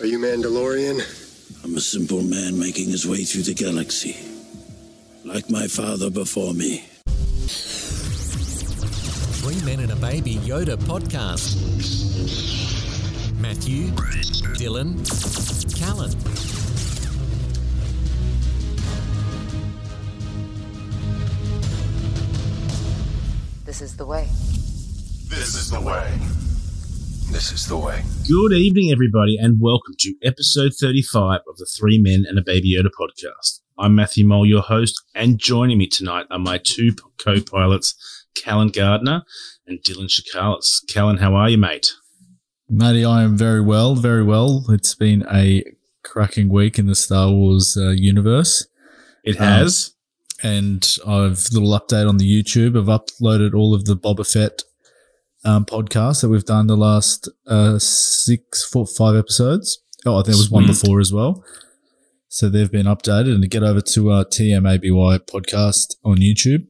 Are you Mandalorian? I'm a simple man making his way through the galaxy. Like my father before me. Three Men and a Baby Yoda podcast. Matthew, Dylan, Callan. This is the way. This is the way. This is the way. Good evening, everybody, and welcome to episode 35 of the Three Men and a Baby Yoda podcast. I'm Matthew Mohl, your host, and joining me tonight are my two co pilots, Callan Gardner and Dylan Shacallis. Callan, how are you, mate? Matty, I am very well, very well. It's been a cracking week in the Star Wars uh, universe. It has. and I've little update on the YouTube. I've uploaded all of the Boba Fett um, podcasts that we've done the last uh, six, four, five episodes. Oh, I think there was one before as well. So they've been updated, and to get over to our TMABY podcast on YouTube.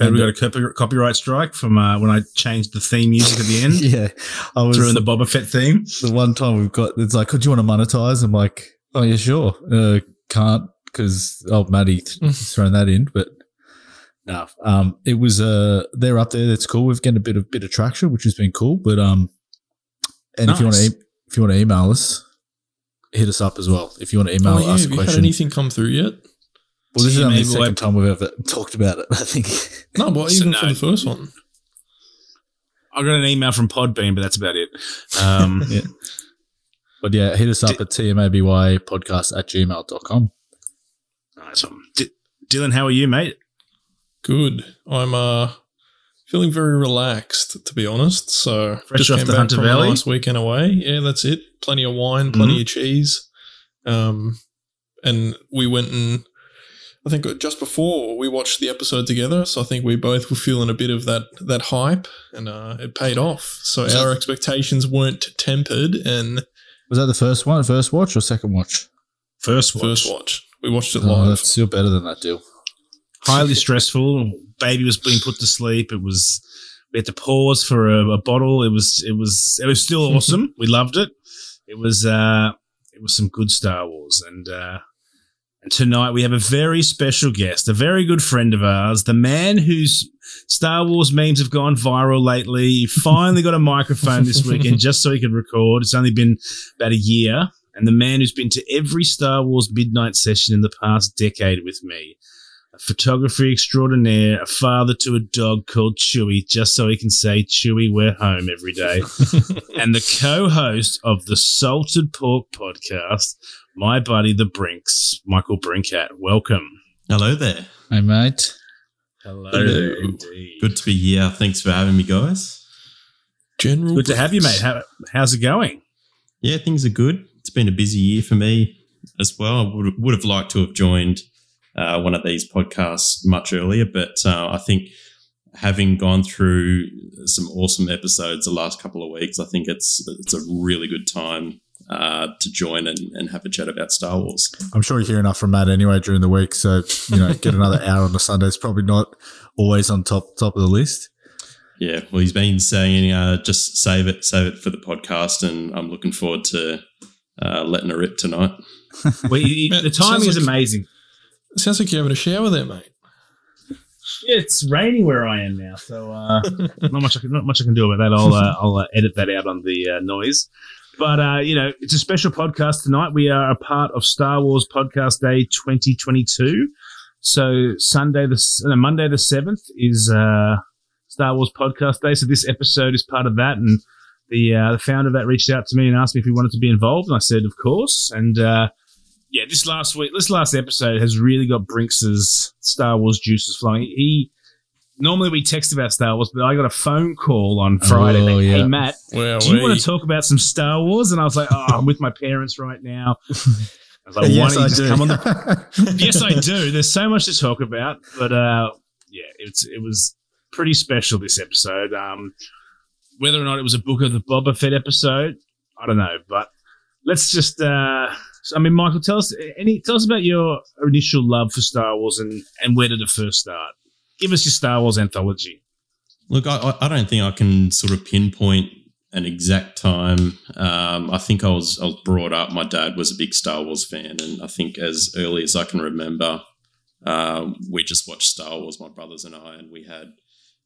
and we got a copy- copyright strike from uh, when I changed the theme music at the end. Yeah, I was Threw in the Boba Fett theme. the one time we've got it's like, could you want to monetize? I'm like, oh yeah, sure. Uh, can't because oh Maddie th- thrown that in, but no. Um, it was uh, they're up there. That's cool. We've getting a bit of bit of traction, which has been cool. But um, and if you want to if you want to email us, hit us up as well. If you want to email Oh, yeah. us Have a you had question. anything come through yet? well, this is only the TMABY second time we've ever talked about it. I think. No, well, So even no. for the first one. I got an email from Podbean, but that's about it. Um, yeah. But yeah, hit us up at tmabypodcast at gmail.com. nice one. D- Dylan, how are you, mate? Good. I'm uh feeling very relaxed, to be honest. So Fresh just off came the back Hunter from Valley? a nice weekend away. Yeah, that's it. Plenty of wine, plenty of cheese. Um, and we went and I think just before we watched the episode together, so I think we both were feeling a bit of that that hype, and uh, it paid off. So Was our that- expectations weren't tempered, and Was that the first one, first watch or second watch? First watch. first watch we watched it Oh, live. that's still better than that deal. Highly stressful. Baby was being put to sleep. It was we had to pause for a, a bottle. It was it was it was still awesome. we loved it. It was uh it was some good Star Wars and uh and tonight we have a very special guest, a very good friend of ours, the man whose Star Wars memes have gone viral lately. He finally got a microphone this weekend just so he could record. It's only been about a year. And the man who's been to every Star Wars midnight session in the past decade with me a photography extraordinaire, a father to a dog called Chewy, just so he can say, Chewy, we're home every day. and the co host of the Salted Pork podcast, my buddy, The Brinks, Michael Brincat. Welcome. Hello there. Hey, mate. Hello. Hello. indeed. Good to be here. Thanks for having me, guys. General, Good to have you, mate. How, how's it going? Yeah, things are good. It's been a busy year for me as well. I would, would have liked to have joined uh, one of these podcasts much earlier, but uh, I think having gone through some awesome episodes the last couple of weeks, I think it's it's a really good time uh, to join and, and have a chat about Star Wars. I'm sure you hear enough from Matt anyway during the week, so you know, get another hour on a Sunday is probably not always on top top of the list. Yeah, well, he's been saying uh, just save it, save it for the podcast, and I'm looking forward to uh, letting it rip tonight. Well, you- Man, the timing is like- amazing. Sounds like you're having a shower there, mate. Yeah, it's raining where I am now, so uh, not much. I can, not much I can do about that. I'll uh, I'll uh, edit that out on the uh, noise. But uh, you know, it's a special podcast tonight. We are a part of Star Wars Podcast Day 2022. So Sunday the no, Monday the seventh is uh, Star Wars Podcast Day. So this episode is part of that, and the uh, the founder of that reached out to me and asked me if he wanted to be involved, and I said, of course. And uh, yeah, this last week, this last episode has really got Brinks's Star Wars juices flowing. He normally we text about Star Wars, but I got a phone call on Friday. Oh, like, hey yeah. Matt, Wow, do you want to talk about some Star Wars? And I was like, oh, I'm with my parents right now. I was like, why don't you just come on the yes, I do. There's so much to talk about, but uh, yeah, it's it was pretty special this episode. Um, whether or not it was a Book of the Boba Fett episode, I don't know. But let's just. Uh, so, I mean, Michael, tell us any tell us about your initial love for Star Wars and and where did it first start? Give us your Star Wars anthology. Look, I, I- don't think I can sort of pinpoint an exact time. Um, I think I was I was brought up. My dad was a big Star Wars fan, and I think as early as I can remember, um, we just watched Star Wars. My brothers and I, and we had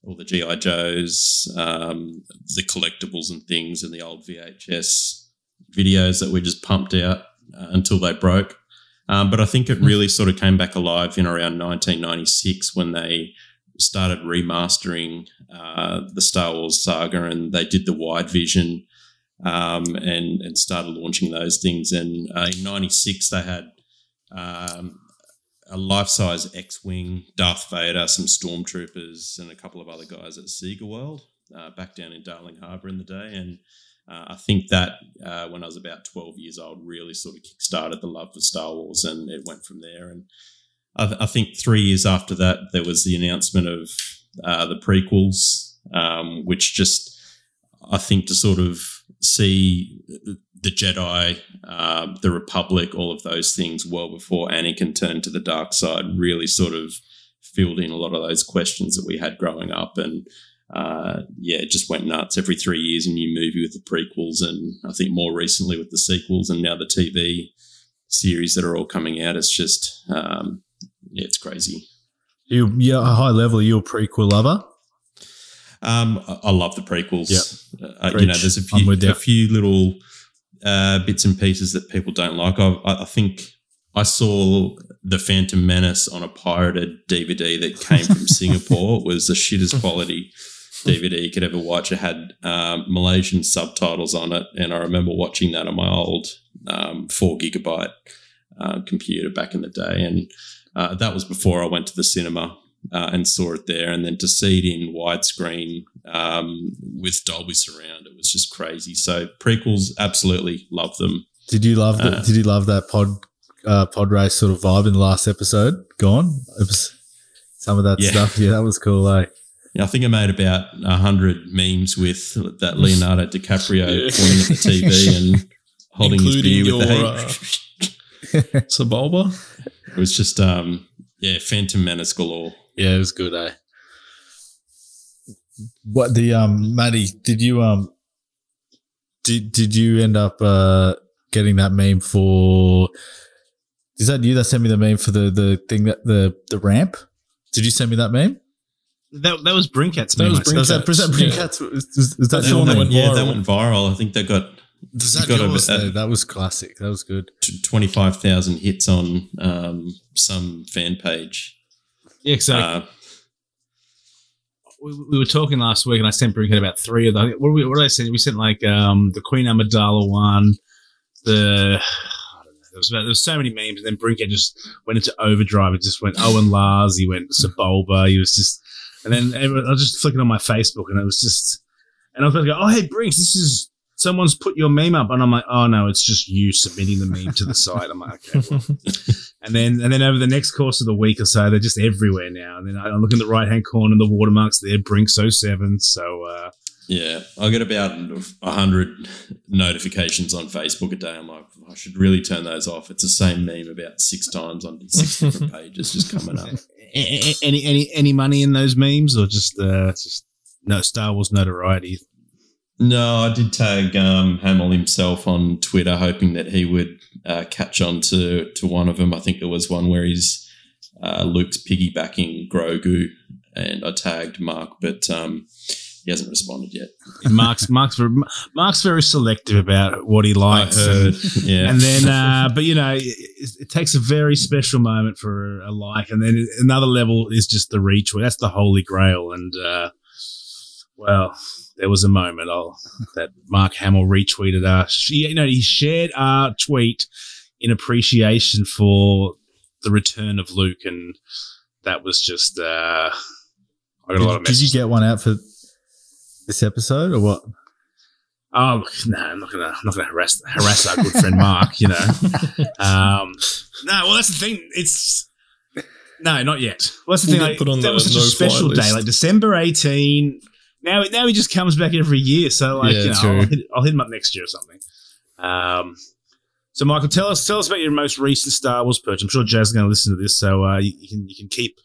all the GI Joes, um, the collectibles and things, and the old VHS videos that we just pumped out uh, until they broke. Um, but I think it really sort of came back alive in around 1996 when they started remastering uh, the Star Wars saga and they did the wide vision um, and, and started launching those things. And uh, in 96, they had um, a life size X Wing, Darth Vader, some stormtroopers, and a couple of other guys at Sega World uh, back down in Darling Harbour in the day. And uh, I think that uh, when I was about 12 years old, really sort of kickstarted the love for Star Wars, and it went from there. And I, th- I think three years after that, there was the announcement of uh, the prequels, um, which just, I think, to sort of see the Jedi, uh, the Republic, all of those things well before Anakin turned to the dark side, really sort of filled in a lot of those questions that we had growing up. And uh, yeah, it just went nuts. Every three years, a new movie with the prequels, and I think more recently with the sequels, and now the TV series that are all coming out. It's just, um, yeah, it's crazy. You, yeah, a high level. You're a prequel lover. Um, I, I love the prequels. Yeah, Uh, you know, there's a few, a few little uh, bits and pieces that people don't like. I, I I think I saw the Phantom Menace on a pirated DVD that came from Singapore. It was the shittest quality DVD you could ever watch. It had um, Malaysian subtitles on it, and I remember watching that on my old um, four gigabyte uh, computer back in the day, and uh, that was before I went to the cinema uh, and saw it there. And then to see it in widescreen um, with Dolby Surround, it was just crazy. So prequels, absolutely love them. Did you love the, Uh, Did you love that pod uh, pod race sort of vibe in the last episode? Gone. It was some of that Yeah. stuff. Yeah, that was cool. Eh? Yeah, I think I made about a hundred memes with that Leonardo DiCaprio Yeah. pointing at the TV and holding his Including beer with the your, heat. uh, Sebulba? it was just um yeah, Phantom Menace galore. Yeah, it was good. Eh. What the um, Maddie? Did you um, did did you end up uh getting that meme for? Is that you that sent me the meme for the the thing that the the ramp? Did you send me that meme? That, that was Brincat's That meme, was I said. Was that, was that Yeah. Is, is, is that That's the one that name? went yeah, that viral. went viral. I think they got Is that got a yours? bit- though? that was classic. That was good. twenty five thousand hits on um some fan page. Yeah, so Uh, we, we were talking last week, and I sent Brincat about three of them. What, did we, what did I send? We sent like um, the Queen Amidala one, the. I don't know, There was, about, there was so many memes, and then Brincat just went into overdrive. It just went Owen Lars. He went Sebulba. He was just, and then everyone- I was just flicking on my Facebook, and it was just, and I was about to go, "Oh, hey, Brinks, this is someone's put your meme up," and I'm like, "Oh no, it's just you submitting the meme to the site." I'm like, "Okay." Well. And then, and then over the next course of the week or so, they're just everywhere now. And then I look in the right hand corner, and the watermarks there, Brinks 07. So, uh, Yeah, I get about a hundred notifications on Facebook a day. I'm like, I should really turn those off. It's the same meme about six times on six different pages just coming up. any any any money in those memes, or just uh, just no Star Wars notoriety? No, I did tag um, Hamill himself on Twitter, hoping that he would uh, catch on to to one of them. I think there was one where he's uh, Luke's piggybacking Grogu, and I tagged Mark, but um, he hasn't responded yet. Mark's Mark's very, Mark's very selective about what he likes. heard, And, yeah, and then, uh, but you know, it, it takes a very special moment for a like, and then another level is just the retweet. That's the holy grail. And uh, well, there was a moment I'll, that Mark Hamill retweeted us. You know, he shared our tweet in appreciation for the return of Luke, and that was just. Uh, I got a lot of Did, did you get one out for this episode or what? Oh no, I'm not gonna I'm not gonna harass harass our good friend Mark, you know. Um no, well that's the thing. It's no, not yet. Well that's the We'll thing. Like, put on that the was such a no-fly special day, like December 18. Now now he just comes back every year. So like, Yeah, you know. I'll hit, I'll hit him up next year or something. Um so Michael, tell us tell us about your most recent Star Wars purchase. I'm sure Jazz is going to listen to this, so uh, you, you can you can keep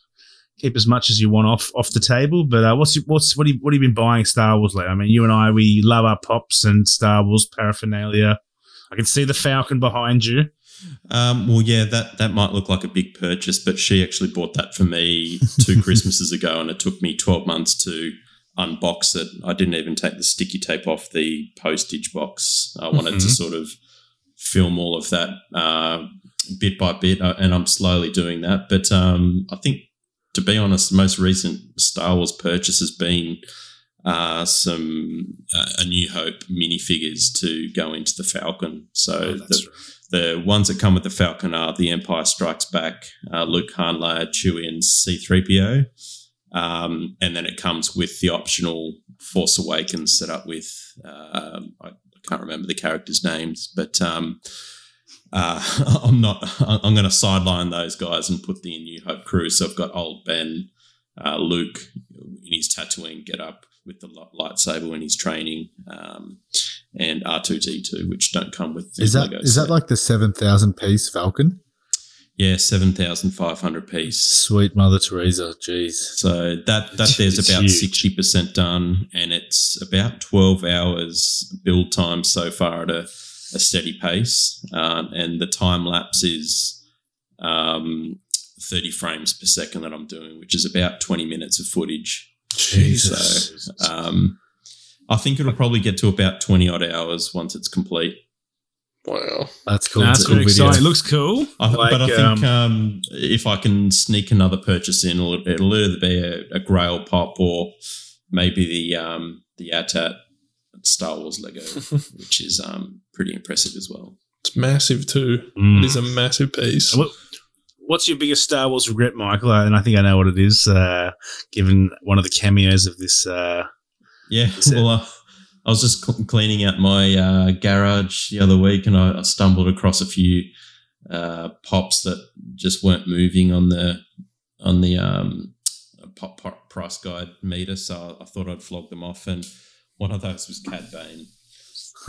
keep as much as you want off off the table. But uh, what's what's what have you, what have you been buying Star Wars lately? I mean, you and I we love our pops and Star Wars paraphernalia. I can see the Falcon behind you. Um, well, yeah, that that might look like a big purchase, but she actually bought that for me two Christmases ago, and it took me twelve months to unbox it. I didn't even take the sticky tape off the postage box. I wanted to Mhm. sort of film all of that uh, bit by bit, uh, and I'm slowly doing that. But um, I think, to be honest, the most recent Star Wars purchase has been uh, some uh, A New Hope minifigures to go into the Falcon. So Oh, the, right. the ones that come with the Falcon are the Empire Strikes Back, uh, Luke, Han, Leia, Chewie, and C-3PO. Um, and then it comes with the optional Force Awakens set up with, um I, I can't remember the characters' names, but um, uh, I'm not, I'm going to sideline those guys and put the New Hope crew. So I've got old Ben, uh, Luke in his Tatooine get up with the lightsaber when he's training, um, and R2D2, which don't come with the Is that is that like the seven thousand piece Falcon? Yeah, seven thousand five hundred piece. Sweet Mother Teresa, jeez. So that that there's It's about sixty percent done, and it's about twelve hours build time so far at a, a steady pace, um, and the time lapse is um, thirty frames per second that I'm doing, which is about twenty minutes of footage. Jesus. So um, I think it'll probably get to about twenty odd hours once it's complete. Wow. That's cool. That's a cool video. exciting. It looks cool. I, Like, but I think um, um, if I can sneak another purchase in, it'll, it'll either be a, a Grail pop or maybe the um, the ATAT Star Wars Lego, which is um, pretty impressive as well. It's massive too. Mm. It is a massive piece. What, what's your biggest Star Wars regret, Michael? And I think I know what it is, uh, given one of the cameos of this. Uh, Yeah, Is it- well, uh, I was just cl- cleaning out my uh, garage the other week, and I, I stumbled across a few uh, pops that just weren't moving on the on the um, pop, pop price guide meter. So I thought I'd flog them off, and one of those was Cad Bane.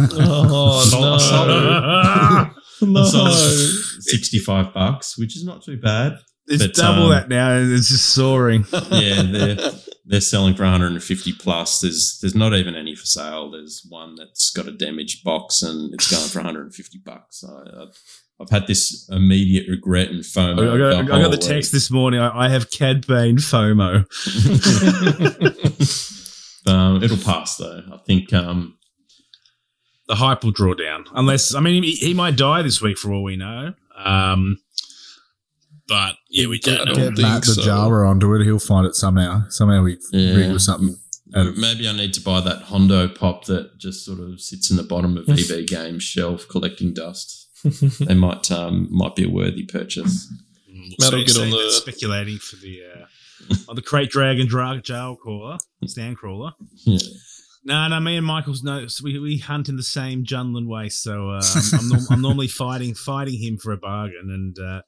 oh Sold- sold no. no. So sixty-five bucks, which is not too bad. it's But, double um, that now, and it's just soaring. Yeah, they're they're selling for one hundred and fifty plus. There's there's not even any for sale. There's one that's got a damaged box and it's going for one hundred and fifty bucks. So I, I've had this immediate regret and FOMO. I got, I the got the text week. this morning. I, I have Cad Bane FOMO. um, it'll pass though. I think. Um, The hype will draw down, unless I mean he, he might die this week for all we know. Um, but yeah, we don't I know. Get Matt think the so. Jawa onto it. He'll find it somehow. Somehow we Yeah. rig or something. And maybe I need to buy that Hondo pop that just sort of sits in the bottom of eBay Games shelf collecting dust. they might um, might be a worthy purchase. Matt will get on the- speculating for the uh, on the crate dragon dra- jail crawler, stand crawler. Yeah. No, no, me and Michael's no. we, we hunt in the same Junland way, so uh, I'm, I'm, norm- I'm normally fighting fighting him for a bargain, and uh,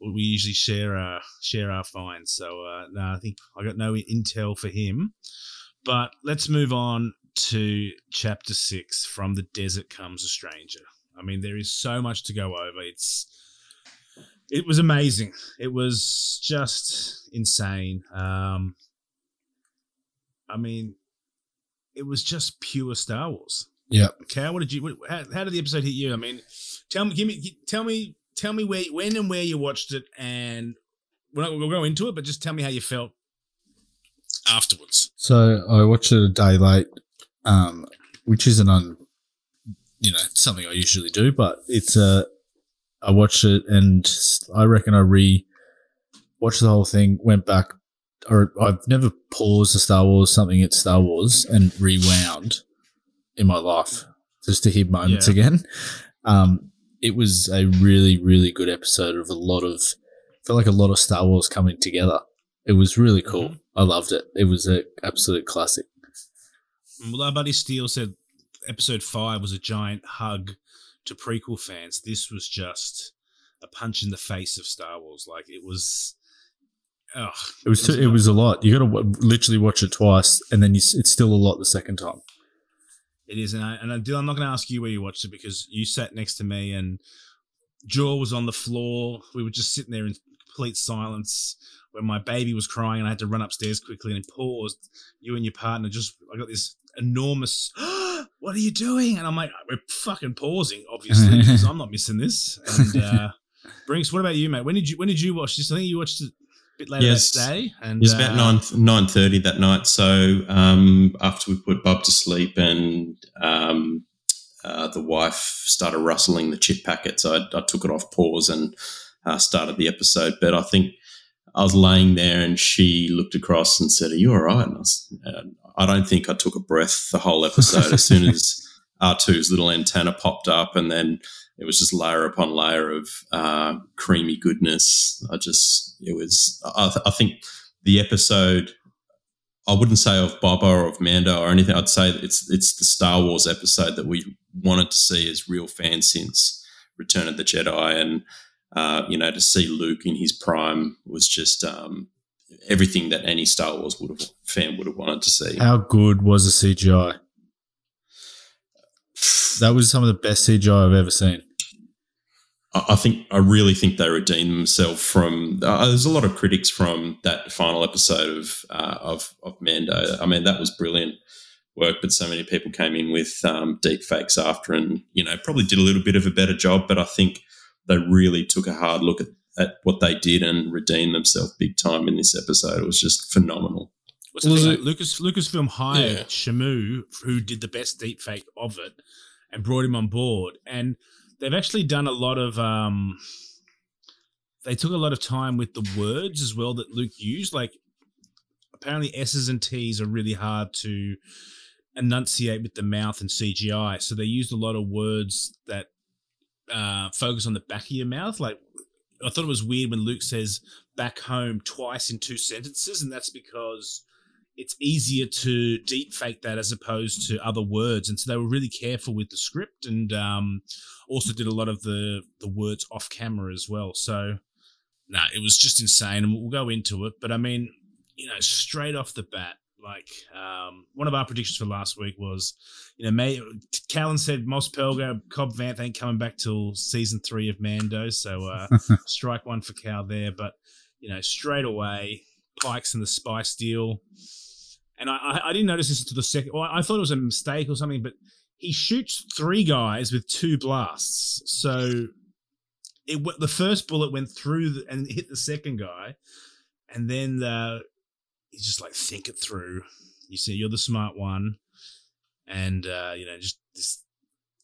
we usually share our share our finds. So uh, no, I think I got no intel for him. But let's move on to chapter six. From the desert comes a stranger. I mean, there is so much to go over. It's it was amazing. It was just insane. Um, I mean, it was just pure Star Wars. yeah, Cal, what did you? What, how, how did the episode hit you? I mean, tell me, give me, tell me, tell me where, when, and where you watched it, and we're not, we'll go into it, but just tell me how you felt afterwards. So I watched it a day late, um, which isn't un, you know, something I usually do, but it's uh, I watched it and I reckon I re watched the whole thing, went back, or I've never paused a Star Wars something at Star Wars and rewound in my life just to hear moments Yeah. again. Um, it was a really, really good episode of a lot of felt like a lot of Star Wars coming together. It was really cool. I loved it. It was an absolute classic. Well, our buddy Steele said episode five was a giant hug to prequel fans. This was just a punch in the face of Star Wars. Like it was. Oh, It was too, it was a lot. You got to w- literally watch it twice, and then you, it's still a lot the second time. It is, and I, and I, Dylan, I'm not going to ask you where you watched it because you sat next to me and Jaw was on the floor. We were just sitting there in complete silence when my baby was crying and I had to run upstairs quickly and paused. You and your partner just, I got this enormous, what are you doing? And I'm like, we're fucking pausing, obviously, because I'm not missing this. And uh, Brinks, what about you, mate? When did you when did you watch this? I think you watched it a bit later Yes. that day. And It was about uh, nine nine thirty that night. So um, after we put Bob to sleep and um, uh, the wife started rustling the chip packets, I, I took it off pause and uh, started the episode. But I think I was laying there and she looked across and said, "Are you all right?" And I, was, uh, I don't think I took a breath the whole episode. as soon as R2's little antenna popped up, and then it was just layer upon layer of uh, creamy goodness. I just, it was, I, I think the episode, I wouldn't say of Boba or of Mando or anything. I'd say it's it's the Star Wars episode that we wanted to see as real fans since Return of the Jedi, and uh, you know to see Luke in his prime was just um, everything that any Star Wars would have fan would have wanted to see. How good was the CGI? That was some of the best CGI I've ever seen. I think I really think they redeemed themselves from. Uh, there's a lot of critics from that final episode of uh, of of Mando. I mean, that was brilliant work, but so many people came in with um, deep fakes after, and you know, probably did a little bit of a better job. But I think they really took a hard look at, at what they did and redeemed themselves big time in this episode. It was just phenomenal. What's the Was it- like, Lucas Lucasfilm hired Yeah. Shamook, who did the best deepfake of it, and brought him on board. And they've actually done a lot of. Um, they took a lot of time with the words as well that Luke used. Like, apparently, S's and T's are really hard to enunciate with the mouth and CGI. So they used a lot of words that uh, focus on the back of your mouth. Like, I thought it was weird when Luke says "back home" twice in two sentences, and that's because it's easier to deep fake that as opposed to other words. And so they were really careful with the script and um, also did a lot of the, the words off camera as well. So, no, it was just insane. And we'll go into it. But I mean, you know, straight off the bat, like um, one of our predictions for last week was, you know, May Callan said Mos Pelgo, Cobb Vanth ain't coming back till season three of Mando. So uh, strike one for Cal there. But, you know, straight away, Pikes and the Spice deal and I, I, I didn't notice this until the second. Well, I thought it was a mistake or something, but he shoots three guys with two blasts. So it the first bullet went through the, and hit the second guy, and then the, he's just like think it through. You see, you're the smart one, and uh, you know just this.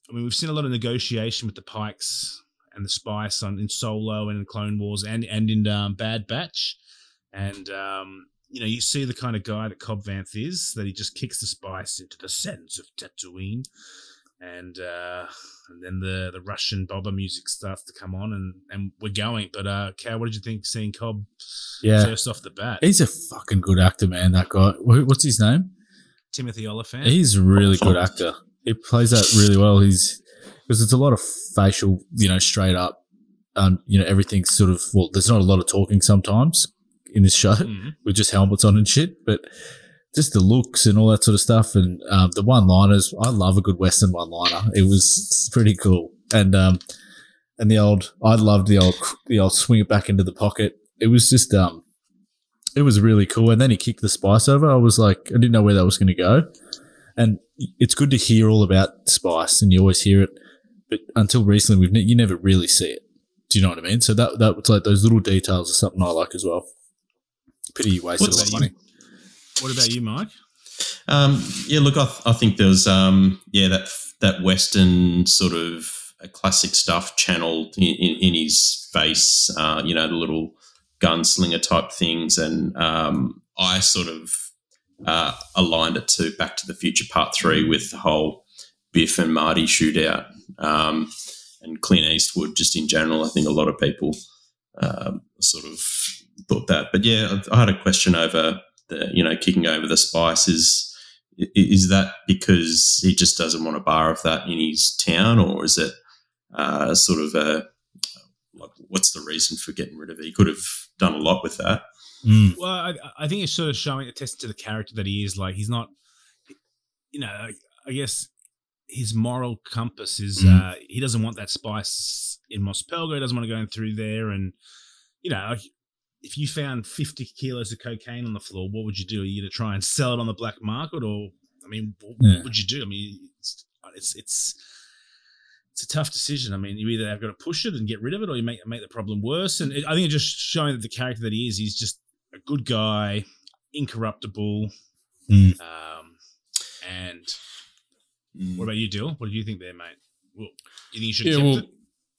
I mean, we've seen a lot of negotiation with the Pikes and the Spice on in Solo and in Clone Wars and and in um, Bad Batch, and um, you know, you see the kind of guy that Cobb Vanth is, that he just kicks the spice into the sands of Tatooine. And uh, and then the, the Russian bobber music starts to come on and, and we're going. But uh Cal, what did you think seeing Cobb Yeah. first off the bat? He's a fucking good actor, man. That guy. What's his name? Timothy Olyphant. He's a really good actor. He plays that really well. He's because it's a lot of facial, you know, straight up. Um, you know, everything's sort of well. There's not a lot of talking sometimes in this show Mhm. with just helmets on and shit, but just the looks and all that sort of stuff, and um, the one-liners. I love a good Western one-liner. It was pretty cool, and um, and the old. I loved the old the old swing it back into the pocket. It was just um, it was really cool. And then he kicked the spice over. I was like, I didn't know where that was going to go. And it's good to hear all about spice, and you always hear it, but until recently, we've ne- you never really see it. Do you know what I mean? So that that was like those little details are something I like as well. Pity you wasted What's- a lot of money. What about you, Mike? Um, yeah, look, I, th- I think there was um, yeah that that Western sort of uh, classic stuff channeled in, in, in his face. Uh, you know, the little gunslinger type things, and um, I sort of uh, aligned it to Back to the Future Part Three with the whole Biff and Marty shootout, um, and Clint Eastwood just in general. I think a lot of people um, sort of thought that, but yeah, I had a question over the you know kicking over the spice is is that because he just doesn't want a bar of that in his town or is it uh, sort of a like what's the reason for getting rid of it he could have done a lot with that Mm. Well, I, I think it's sort of showing a test to the character that he is. Like he's not, you know, I, I guess his moral compass is Mm. uh, he doesn't want that spice in Mos Pelgo. He doesn't want to go in through there, and you know, like, if you found 50 kilos of cocaine on the floor, what would you do? Are you going to try and sell it on the black market, or I mean, what, Yeah. what would you do? I mean, it's it's it's it's a tough decision. I mean, you either have got to push it and get rid of it, or you make make the problem worse. And it, I think it's just showing that the character that he is, he's just a good guy, incorruptible. Mm. Um, and Mm. what about you, Dill? What do you think there, mate? Well, do you think you should Yeah, well, it?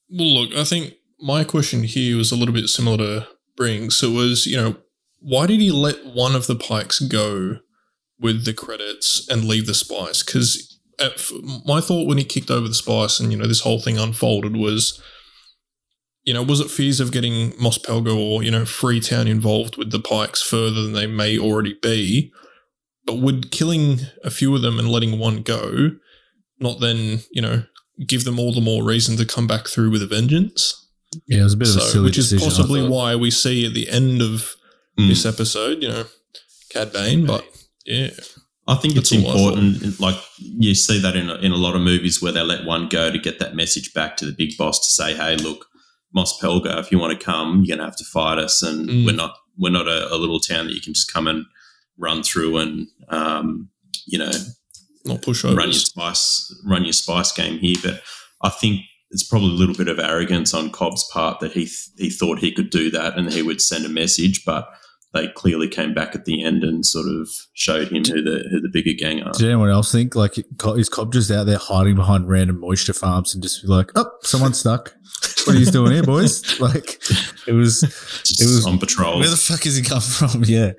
well, look, I think my question here was a little bit similar to Brings. It was, you know, why did he let one of the pikes go with the credits and leave the spice? Because my thought when he kicked over the spice and, you know, this whole thing unfolded was, you know, was it fears of getting Mos Pelgo or, you know, Freetown involved with the pikes further than they may already be? But would killing a few of them and letting one go not then, you know, give them all the more reason to come back through with a vengeance? Yeah, it was a bit of a So, silly which is decision. I possibly why we see at the end of Mm. this episode, you know, Cad Bane, but yeah. I think it's That's all I important. Like you see that in a, in a lot of movies where they let one go to get that message back to the big boss to say, "Hey, look, Mos Pelgo, if you want to come, you're going to have to fight us, and Mm. we're not we're not a, a little town that you can just come and run through and um, you know Not pushovers. run your spice run your spice game here." But I think it's probably a little bit of arrogance on Cobb's part that he th- he thought he could do that and he would send a message, but they clearly came back at the end and sort of showed him who the who the bigger gang are. Did anyone else think like is Cobb just out there hiding behind random moisture farms and just be like, oh, someone's stuck. What are you doing here, boys? Like it was, Just it was on patrol. Where the fuck is he come from? Yeah,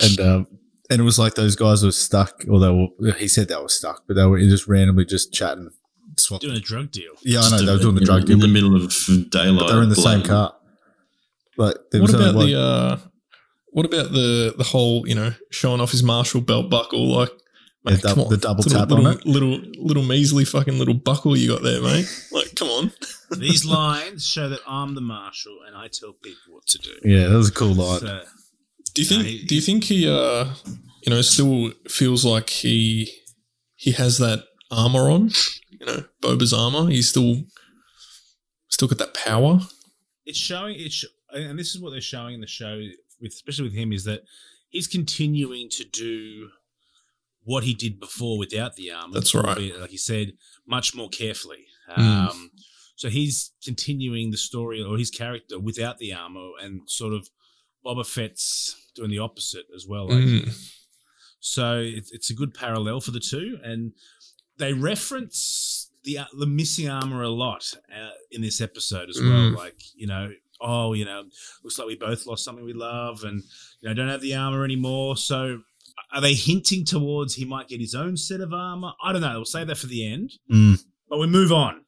and um, and it was like those guys were stuck, or they were. He said they were stuck, but they were just randomly just chatting. Swap. Doing a drug deal. Yeah, I know they were doing the drug deal, in the middle of daylight. but they're in the same blame. car. Like there What was only about one- the uh what about the the whole, you know, showing off his Marshall belt buckle? Like Yeah, mate, dou- come on. the double little, tap on little, it. Little little measly fucking little buckle you got there, mate. Like, come on. These lines show that I'm the marshal and I tell people what to do. yeah, that was a cool line. So, Do you think No, he- do you think he uh you know still feels like he he has that armor on? You know, Boba's armor. He's still still got that power. it's showing it's and this is what they're showing in the show with especially with him is that he's continuing to do what he did before without the armor That's right. like he said much more carefully Mm. um so he's continuing the story or his character without the armor and sort of Boba Fett's doing the opposite as well like Mm. so it's, it's a good parallel for the two, and they reference the uh, the missing armor a lot uh, in this episode as well. Mm. Like you know, oh, you know, looks like we both lost something we love, and you know, don't have the armor anymore. So are they hinting towards he might get his own set of armor? I don't know. We'll save that for the end. Mm. But we move on.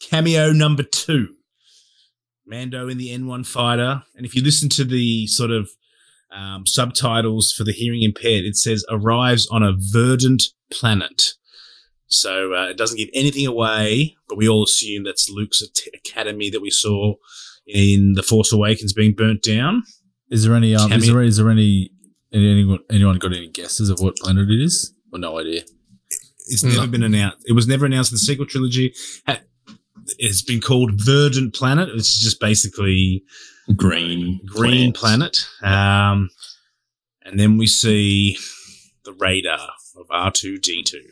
Cameo number two. Mando in the N1 fighter. And if you listen to the sort of um, subtitles for the hearing impaired, it says arrives on a verdant planet. So uh, it doesn't give anything away, but we all assume that's Luke's at- academy that we saw in The Force Awakens being burnt down. Is there any? Um, is there is there any? Anyone anyone got any guesses of what planet it is? Or no idea. It's No. never been announced. It was never announced in the sequel trilogy. It's been called Verdant Planet. It's just basically Green. green plants. planet. Um, and then we see the radar of R two D two.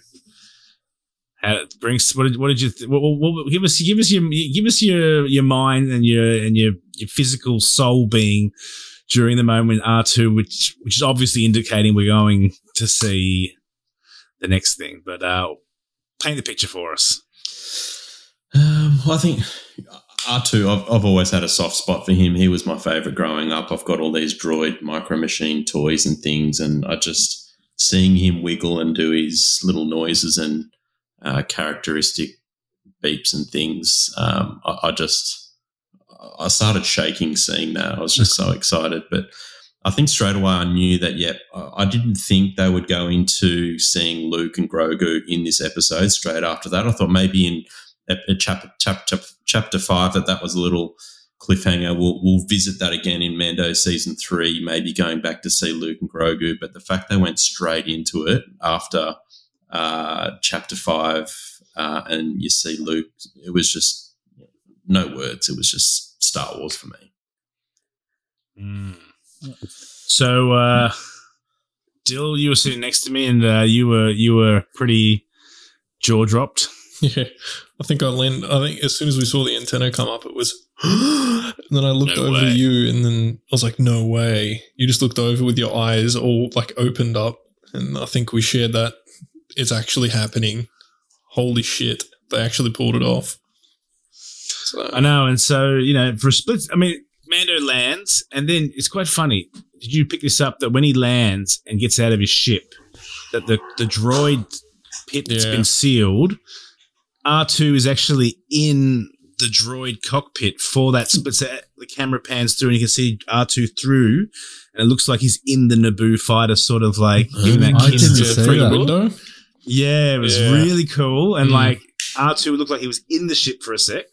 Brings what did, what did you th- what, what- give us give us your give us your your mind and your and your your physical soul being during the moment R two which which is obviously indicating we're going to see the next thing but uh paint the picture for us Um, well, I think R2, I've, I've always had a soft spot for him. He was my favorite growing up. I've got all these droid micro machine toys and things, and I just seeing him wiggle and do his little noises and uh, characteristic beeps and things. Um, I, I just, I started shaking seeing that. I was just so excited. But I think straight away I knew that, yep, I I didn't think they would go into seeing Luke and Grogu in this episode straight after that. I thought maybe in chapter, chapter chapter five that that was a little cliffhanger. We'll we'll visit that again in Mando season three, maybe going back to see Luke and Grogu. But the fact they went straight into it after uh, chapter five uh, and you see Luke, it was just no words. It was just Star Wars for me. Mm. So, uh, Dill, you were sitting next to me, and uh, you were you were pretty jaw dropped. Yeah, I think I leaned. I think as soon as we saw the antenna come up, it was. and then I looked No over way. to you, and then I was like, "No way!" You just looked over with your eyes all like opened up, and I think we shared that it's actually happening. Holy shit! They actually pulled it off. So, I know, and so you know, for a split, I mean, Mando lands, and then it's quite funny. Did you pick this up that when he lands and gets out of his ship, that the the droid pit that's Yeah. been sealed, R two is actually in the droid cockpit for that split. So the camera pans through, and you can see R two through, and it looks like he's in the Naboo fighter, sort of like giving that I kiss didn't to through the that. window. Yeah, it was Yeah. really cool. And Mm. like R2 looked like he was in the ship for a sec.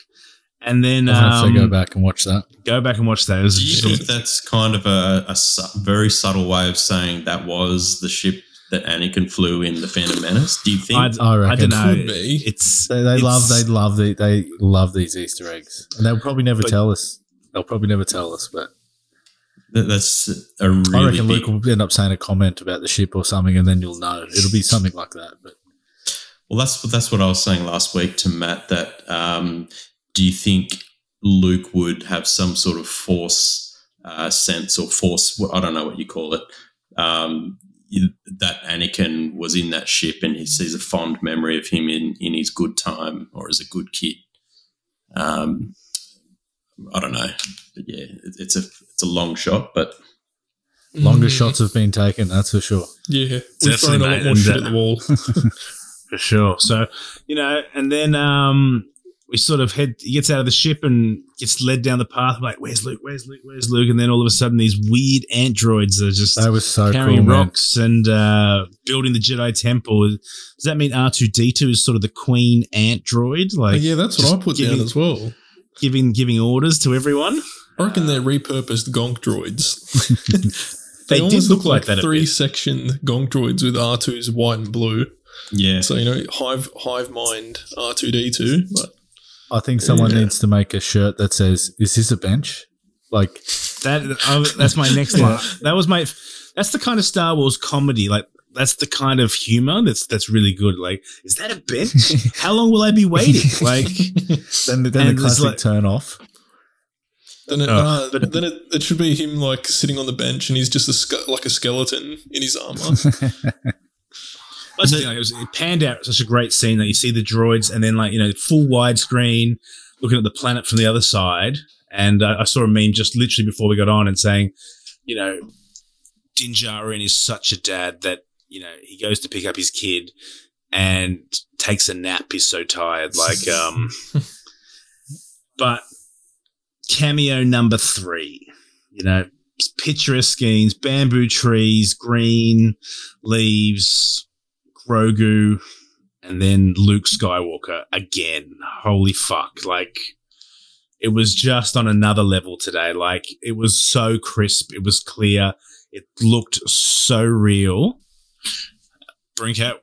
And then I'll have um, to go back and watch that. go back and watch that. It was Do you think that's kind of a, a su- very subtle way of saying that was the ship that Anakin flew in the Phantom Menace? Do you think? I, I I reckon. don't know. Could be. It's They, they love they love the, they love these Easter eggs, and they'll probably never But- tell us. They'll probably never tell us, but that- that's a really I reckon big. Luke will end up saying a comment about the ship or something, and then you'll know. It'll be something like that. But Well, that's that's what I was saying last week to Matt. That um, do you think Luke would have some sort of force uh, sense or force? I don't know what you call it. Um, that Anakin was in that ship and he sees a fond memory of him in in his good time or as a good kid. Um, I don't know, but yeah, it, it's a it's a long shot, but longer Mm. shots have been taken, that's for sure. Yeah, we've thrown a lot more and, shit at the wall. for sure. So, you know, and then um we sort of head he gets out of the ship and gets led down the path. like, where's Luke? Where's Luke? Where's Luke? And then all of a sudden these weird androids are just That was so carrying cool, man. rocks and uh, building the Jedi Temple. Does that mean R two D two is sort of the queen ant droid, like yeah, that's what just I put giving, down as well. Giving giving orders to everyone? I reckon they're repurposed gonk droids. They, did almost look like, that. three section gonk droids with R2's white and blue. yeah, So you know, hive hive mind R2D2. I think someone Yeah. needs to make a shirt that says, "Is this a bench?" Like, That oh, that's my next one. That was my. That's the kind of Star Wars comedy. Like that's the kind of humor that's that's really good. Like, is that a bench? How long will I be waiting? Like, then, then the classic like- turn off. then it, Oh, uh, then it, it should be him like sitting on the bench and he's just a ske- like a skeleton in his armor. That's the thing, like, it, was, it panned out such a great scene that you see the droids and then like you know full widescreen looking at the planet from the other side. And uh, I saw a meme just literally before we got on and saying, you know, Din Djarin is such a dad that you know he goes to pick up his kid and takes a nap. He's so tired. Like, um, but cameo number three, you know, picturesque scenes, bamboo trees, green leaves, Grogu, and then Luke Skywalker again. Holy fuck. Like, it was just on another level today. Like, it was so crisp. It was clear. It looked so real. Brincat.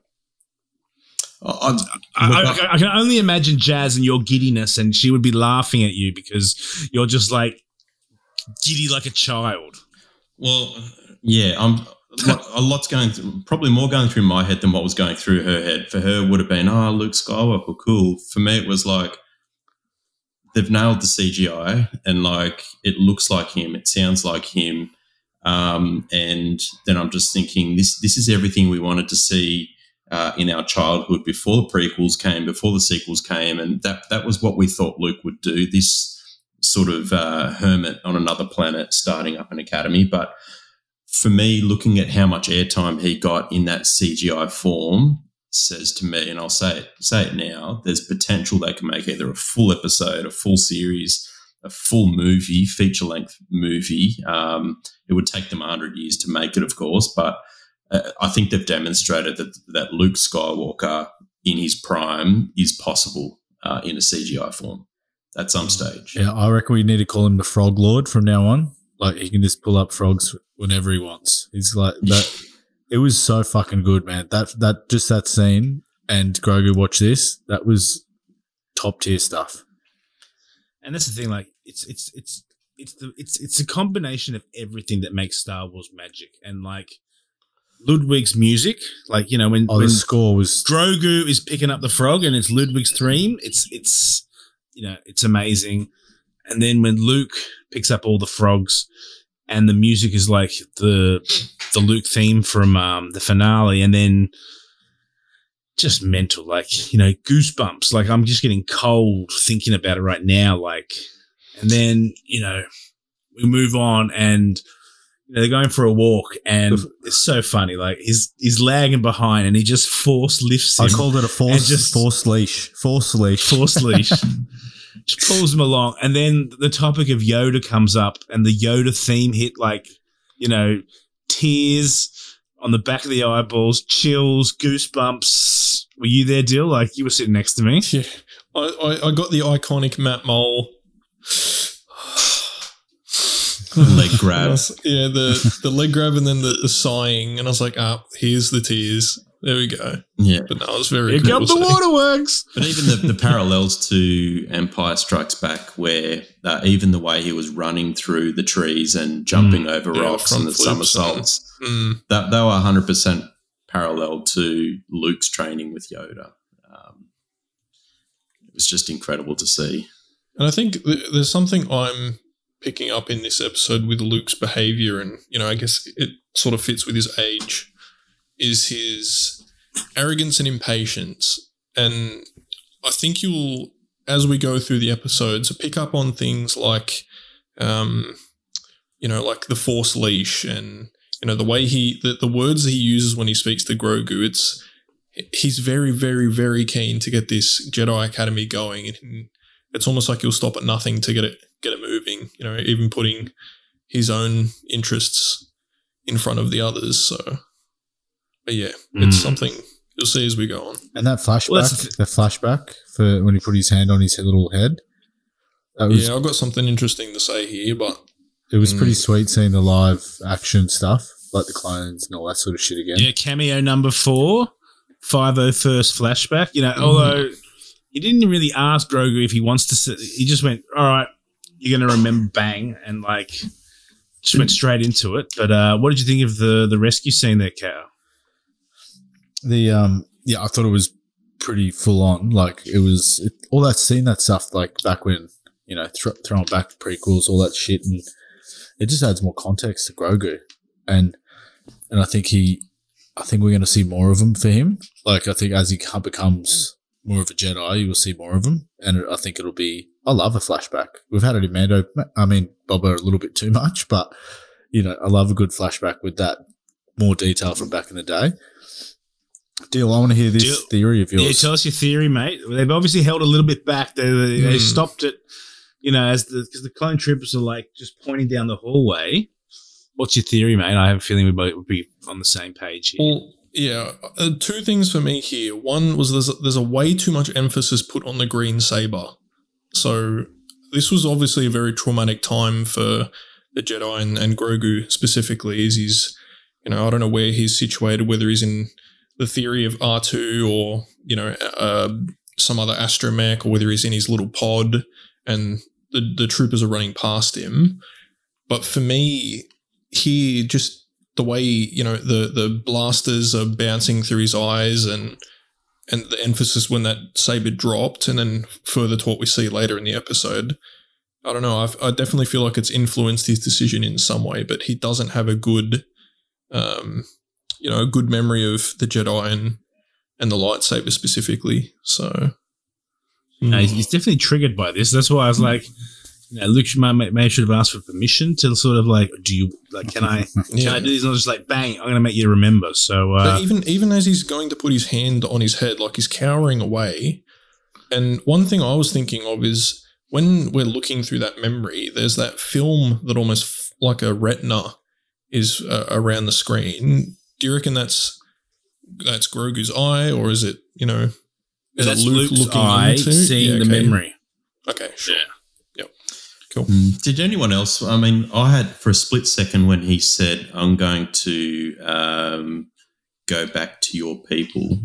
I, I, I, I can only imagine Jazz and your giddiness, and she would be laughing at you because you're just like giddy like a child. Well, yeah, I'm a lot's going through, probably more going through my head than what was going through her head. For her, it would have been, oh, Luke Skywalker, cool. For me, it was like they've nailed the CGI and like it looks like him, it sounds like him, um, and then I'm just thinking this this is everything we wanted to see. Uh, in our childhood, before the prequels came, before the sequels came, and that that was what we thought Luke would do. This sort of uh, hermit on another planet, starting up an academy. But for me, looking at how much airtime he got in that CGI form says to me, and I'll say it, say it now, there's potential they can make either a full episode, a full series, a full movie, feature length movie. Um, it would take them 100 years to make it, of course, but uh, I think they've demonstrated that, that Luke Skywalker in his prime is possible uh, in a CGI form at some stage. Yeah, I reckon we need to call him the Frog Lord from now on. Like he can just pull up frogs whenever he wants. He's like that. It was so fucking good, man. That that just that scene and Grogu watch this. That was top tier stuff. And that's the thing, like it's it's it's it's the it's it's a combination of everything that makes Star Wars magic, and like Ludwig's music, like you know when Oh, when the score was Grogu is picking up the frog and it's Ludwig's theme. It's it's you know it's amazing. And then when Luke picks up all the frogs, and the music is like the the Luke theme from um, the finale, and then just mental, like you know goosebumps. Like I'm just getting cold thinking about it right now. Like, and then you know we move on and. You know, they're going for a walk, and it's so funny. Like he's he's lagging behind, and he just force lifts him I called it a force and just- force leash. Force leash. force leash. Just pulls him along, and then the topic of Yoda comes up, and the Yoda theme hit like, you know, tears on the back of the eyeballs, chills, goosebumps. Were you there, Dill? Like you were sitting next to me. Yeah, I, I, I got the iconic Matt Mohl. Leg grabs. Yeah, the, the leg grab and then the, the sighing, and I was like, ah, here's the tears. There we go. Yeah. But no, it was very Here cool. come the waterworks. But even the, the parallels to Empire Strikes Back, where uh, even the way he was running through the trees and jumping over Yeah, rocks and the flips somersaults, Mm. that they were 100% parallel to Luke's training with Yoda. Um, it was just incredible to see. And I think th- there's something I'm picking up in this episode with Luke's behavior, and you know, I guess it sort of fits with his age, is his arrogance and impatience. And I think you'll, as we go through the episodes, pick up on things like, um, you know, like the Force leash, and you know the way he, the, the words that he uses when he speaks to Grogu. It's he's very, very, very keen to get this Jedi Academy going, and it's almost like he'll stop at nothing to get it get it moving. You know, even putting his own interests in front of the others. So, but yeah, it's Mm. something you'll see as we go on. And that flashback, Well, the flashback for when he put his hand on his little head. That was yeah, I've got something interesting to say here, but it was pretty Mm. sweet seeing the live action stuff, like the clones and all that sort of shit again. Yeah, cameo number four, 501st flashback. You know, although he didn't really ask Grogu if he wants to, sit, he just went, all right, you're going to remember bang, and like, just went straight into it. But uh, what did you think of the, the rescue scene there, Cal? The um yeah, I thought it was pretty full on. Like it was it, all that seeing that stuff like back when you know thro- throwing back prequels, all that shit, and it just adds more context to Grogu, and and I think he, I think we're going to see more of him for him. Like I think as he becomes more of a Jedi, you will see more of him, and I think it'll be. I love a flashback. We've had it in Mando. I mean, Boba a little bit too much, but you know, I love a good flashback with that more detail from back in the day. Deal. I want to hear this Deal. theory of yours. Yeah, yours. tell us your theory, mate. They've obviously held a little bit back. They, they, they Hmm. stopped it, you know, as the because the clone troopers are like just pointing down the hallway. What's your theory, mate? I have a feeling we both would be on the same page here. Well, yeah, uh, two things for me here. One was there's a, there's a way too much emphasis put on the green saber. So this was obviously a very traumatic time for the Jedi and, and Grogu specifically. Is he's you know I don't know where he's situated, whether he's in the theory of R two or you know uh, some other astromech, or whether he's in his little pod and the the troopers are running past him. But for me, he just the way you know the the blasters are bouncing through his eyes and and the emphasis when that saber dropped and then further to what we see later in the episode. I don't know. I've, i definitely feel like it's influenced his decision in some way but he doesn't have a good um you know a good memory of the jedi and and the lightsaber specifically so. No, he's, he's definitely triggered by this. That's why I was like, you know, Luke should, may, may should have asked for permission to sort of like, do you like, can I, can Yeah. I do this? Not just like, bang, I'm going to make you remember. So, uh, But even even as he's going to put his hand on his head, like he's cowering away. And one thing I was thinking of is when we're looking through that memory, there's that film that almost f- like a retina is uh, around the screen. Do you reckon that's that's Grogu's eye, or is it you know? Is that's it Luke Luke's looking eye into? seeing Yeah, the memory. Okay, sure. Yep. Cool. Mm. Did anyone else? I mean, I had for a split second when he said, "I'm going to um, go back to your people."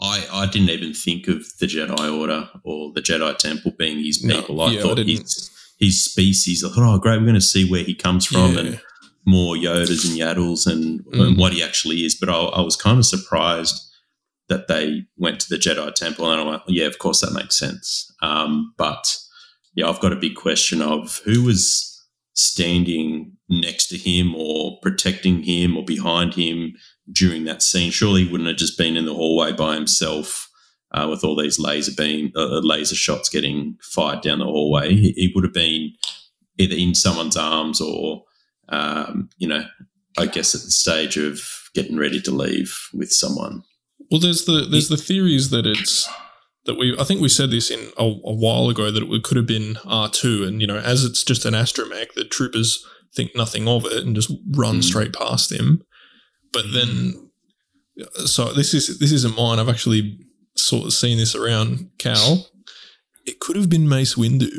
I, I didn't even think of the Jedi Order or the Jedi Temple being his No, people. I yeah, I thought didn't. his his species. I thought, oh, great, we're going to see where he comes from Yeah. and more Yodas and Yaddles and, Mm. and what he actually is. But I, I was kind of surprised that they went to the Jedi Temple, and I went, yeah, of course that makes sense. Um, but yeah, I've got a big question of who was standing next to him or protecting him or behind him during that scene. Surely he wouldn't have just been in the hallway by himself uh, with all these laser beam uh, laser shots getting fired down the hallway. He, he would have been either in someone's arms or um, you know, I guess at the stage of getting ready to leave with someone. Well, there's the there's the theories that it's that we I think we said this in a, a while ago that it could have been R two, and you know, as it's just an astromech, the troopers think nothing of it and just run Mm. straight past him. But then, so this is this isn't mine. I've actually sort of seen this around Cal. It could have been Mace Windu.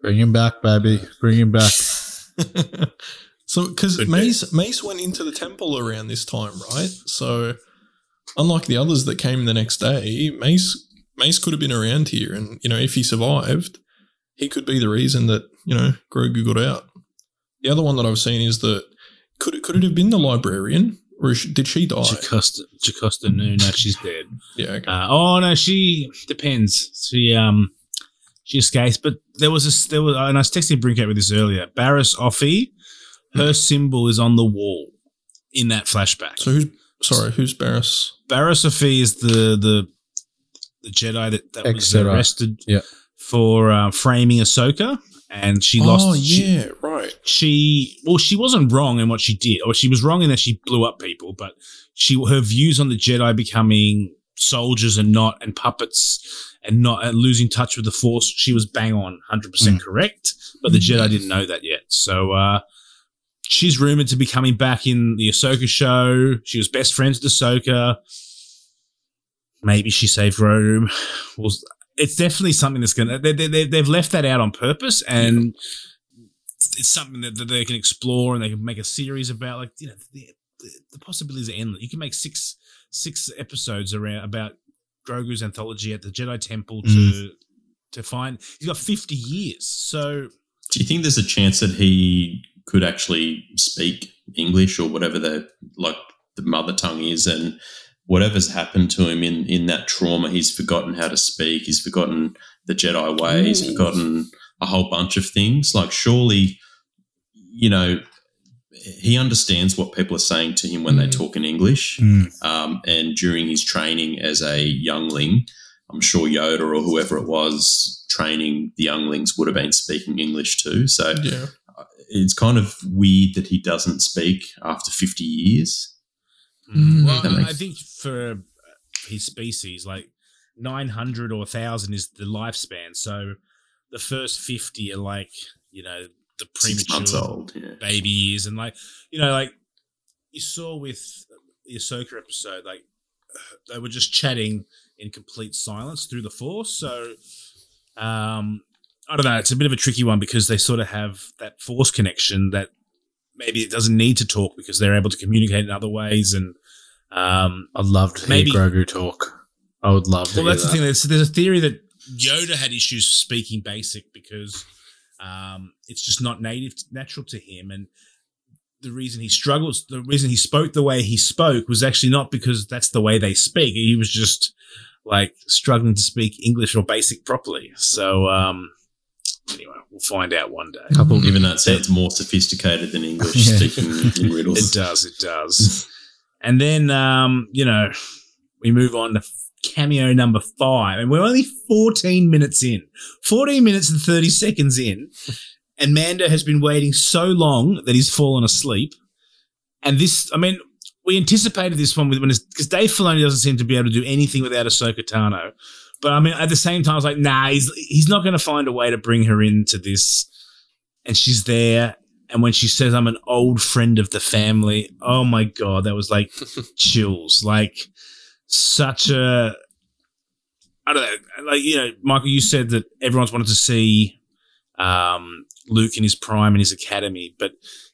Bring him back, baby. Bring him back. so, because Mace Mace went into the temple around this time, right? So, unlike the others that came the next day, Mace Mace could have been around here, and you know, if he survived, he could be the reason that you know Grogu got out. The other one that I've seen is that could it could it have been the librarian, or did she die? Jocasta, Jocasta no, no, she's dead. yeah, okay. Uh, oh no, she depends. She um she escapes, but there was a there was and I was texting Brincat with this earlier. Barriss Offee, her symbol is on the wall in that flashback. so who's sorry? Who's Barriss? Barriss Offee is the the the Jedi that, that was arrested Yeah. for uh, framing Ahsoka, and she lost. oh she- yeah, right. she well she wasn't wrong in what she did or she was wrong in that she blew up people but she her views on the jedi becoming soldiers and not and puppets and not and losing touch with the force she was bang on 100% Mm. correct but the jedi didn't know that yet so uh she's rumored to be coming back in the Ahsoka show she was best friends with Ahsoka maybe she saved Room well it's definitely something that's gonna they, they, they, they've left that out on purpose and it's something that, that they can explore and they can make a series about. Like you know, the, the, the possibilities are endless. You can make six six episodes around about Grogu's anthology at the Jedi Temple to Mm. to find. He's got fifty years, so Do you think there's a chance that he could actually speak English or whatever the like the mother tongue is, and whatever's happened to him in in that trauma, he's forgotten how to speak. He's forgotten the Jedi way. He's forgotten a whole bunch of things. Like surely, you know, he understands what people are saying to him when they Mm. talk in English. Mm. Um, and during his training as a youngling, I'm sure Yoda or whoever it was training the younglings would have been speaking English too. So Yeah. it's kind of weird that he doesn't speak after 50 years. Mm. well, That I, I think for his species, like nine hundred or thousand is the lifespan. So the first fifty are like you know the Six premature months old. Yeah. baby years and like you know like you saw with the Ahsoka episode like they were just chatting in complete silence through the force so um I don't know it's a bit of a tricky one because they sort of have that force connection that maybe it doesn't need to talk because they're able to communicate in other ways and um I'd love to Maybe- hear Grogu talk. I would love to well, hear that's the thing. There's, there's a theory that Yoda had issues speaking basic because um, it's just not native, natural to him, and the reason he struggles, the reason he spoke the way he spoke, was actually not because that's the way they speak. He was just like struggling to speak English or basic properly. So um, anyway, we'll find out one day. Couple Even though it sounds more sophisticated than English Yeah. speaking in riddles. It does. It does. and then, um, you know, we move on to cameo number five, and we're only 14 minutes in. 14 minutes and 30 seconds in, and Mando has been waiting so long that he's fallen asleep. And this, I mean, we anticipated this one when because Dave Filoni doesn't seem to be able to do anything without Ahsoka Tano. But I mean, at the same time, I was like, nah, he's he's not going to find a way to bring her into this. And she's there, and when she says, "I'm an old friend of the family," oh my god, that was like chills. Like such a, I don't know, like you know, Michael, you said that everyone's wanted to see um, Luke in his prime and his academy, but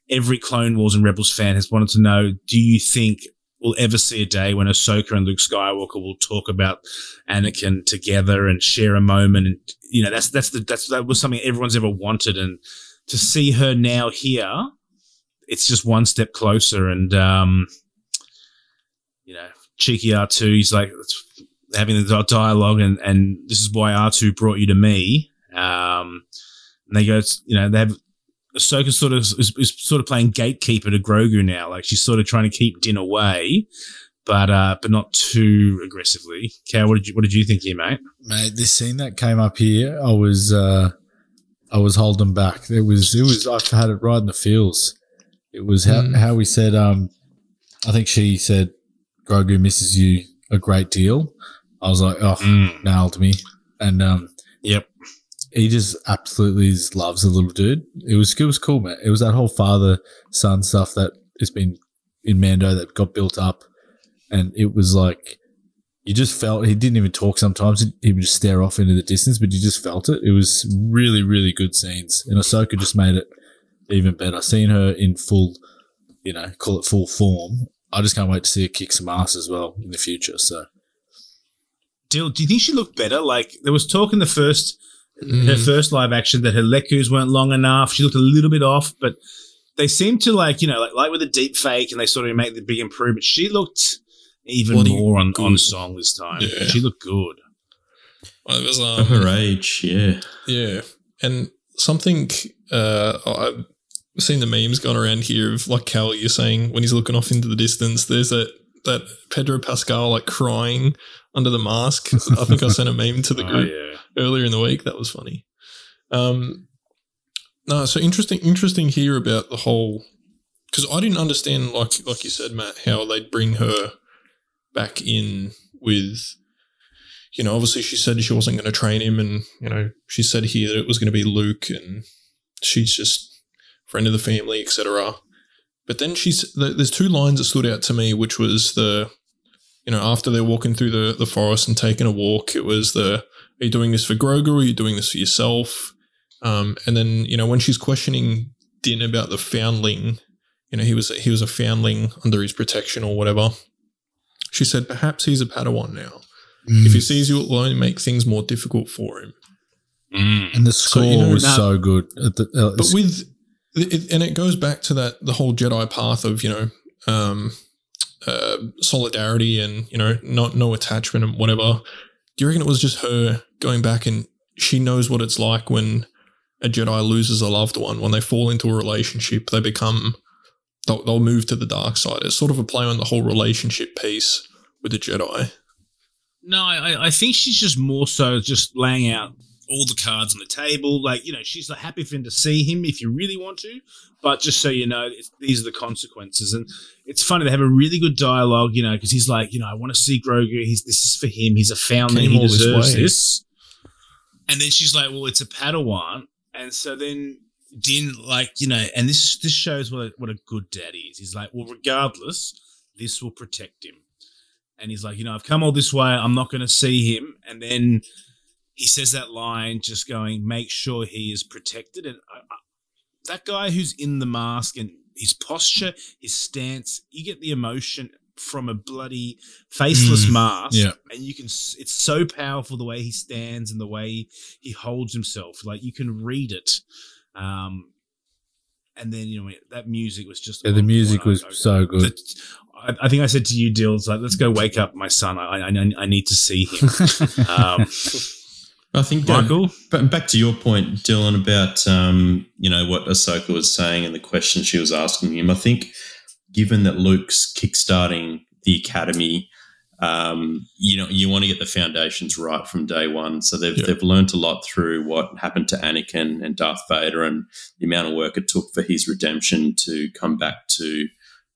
every Clone Wars and Rebels fan has wanted to know: Do you think we'll ever see a day when Ahsoka and Luke Skywalker will talk about Anakin together and share a moment. And you know, that's that's the that's that was something everyone's ever wanted. And to see her now here, it's just one step closer. And um, you know, cheeky R two, he's like having the dialogue, and and this is why R two brought you to me. Um, and they go, you know, they have Ahsoka sort of is, is, sort of playing gatekeeper to Grogu now. Like she's sort of trying to keep Din away, but uh, but not too aggressively. Cal, what did you what did you think here, mate? Mate, this scene that came up here, I was uh, I was holding back. It was it was I had it right in the feels. It was how Mm. how we said. Um, I think she said Grogu misses you a great deal. I was like, oh, Mm. nailed me. And um, Yep. he just absolutely loves the little dude. It was it was cool, man. It was that whole father son stuff that has been in Mando that got built up, and it was like you just felt he didn't even talk. Sometimes he would just stare off into the distance, but you just felt it. It was really really good scenes, and Ahsoka just made it even better. Seeing her in full, you know, call it full form. I just can't wait to see her kick some ass as well in the future. So Dill, do you think she looked better? Like there was talk in the first her Mm. first live action that her lekkus weren't long enough. She looked a little bit off, but they seemed to like you know like like with a deep fake and they sort of make the big improvement. She looked even Bloody more on, on song this time. Yeah. She looked good. Well, it was, For um, her age, yeah. Yeah, and something uh, I've seen the memes going around here of like Cal, you're saying when he's looking off into the distance. There's that that Pedro Pascal like crying under the mask. I think I sent a meme to the Oh, group yeah. earlier in the week. That was funny. Um, no, so interesting. Interesting here about the whole because I didn't understand like like you said, Matt, how they'd bring her back in with you know, obviously she said she wasn't going to train him, and you know, she said here that it was going to be Luke, and she's just friend of the family, etc. But then she's there's two lines that stood out to me, which was the, you know, after they're walking through the the forest and taking a walk, it was the, are you doing this for Grogu? Or are you doing this for yourself? Um, and then you know when she's questioning Din about the foundling, you know, he was he was a foundling under his protection or whatever. She said, perhaps he's a Padawan now. If he sees you, it will only make things more difficult for him. Mm. and the So, score you know, was now- so good. At the, uh, But with, it, and it goes back to that the whole Jedi path of you know, um, uh, solidarity and you know, not no attachment and whatever. Do you reckon it was just her going back and she knows what it's like when a Jedi loses a loved one when they fall into a relationship, they become they'll, they'll move to the dark side. It's sort of a play on the whole relationship piece with the Jedi. No, I, I think she's just more so just laying out all the cards on the table. Like, you know, she's like happy for him to see him if you really want to, but just so you know, it's, these are the consequences. And it's funny, they have a really good dialogue, you know, because he's like, you know, I want to see Grogu. He's This is for him. He's a foundling. He this deserves way. this. And then she's like, well, it's a Padawan. And so then Din, like, you know, and this this shows what a, what a good dad is. He's like, well, regardless, this will protect him. And he's like, you know, I've come all this way. I'm not going to see him. And then he says that line, just going, make sure he is protected. And I, I, that guy who's in the mask and his posture, his stance, you get the emotion from a bloody faceless Mm, mask. yeah. And you can, it's so powerful the way he stands and the way he holds himself. Like you can read it. Um, and then, you know, that music was just, yeah, the music was so good. the- I, I think I said to you, Dills, like, let's go wake up my son. I, I, I need to see him. Um, I think Michael? But back to your point, Dylan, about um, you know what Ahsoka was saying and the question she was asking him. I think, given that Luke's kickstarting the academy, um, you know, you want to get the foundations right from day one. So they've Yeah. they've learned a lot through what happened to Anakin and Darth Vader, and the amount of work it took for his redemption to come back to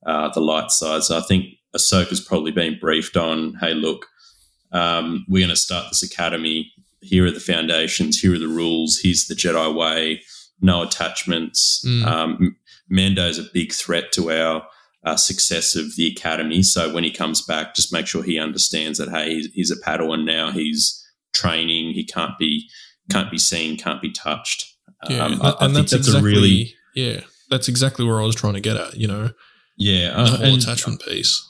uh, the light side. So I think Ahsoka's probably been briefed on, hey, look, um, we're going to start this academy. Here are the foundations. Here are the rules. Here's the Jedi way. No attachments. Mm. Um, Mando's a big threat to our uh, success of the academy. So when he comes back, just make sure he understands that hey, he's, he's a Padawan now. He's training. He can't be can't be seen. Can't be touched. Yeah, Um, and, I- I and think that's, exactly a really yeah, that's exactly where I was trying to get at. You know, yeah. the uh, whole and- attachment piece.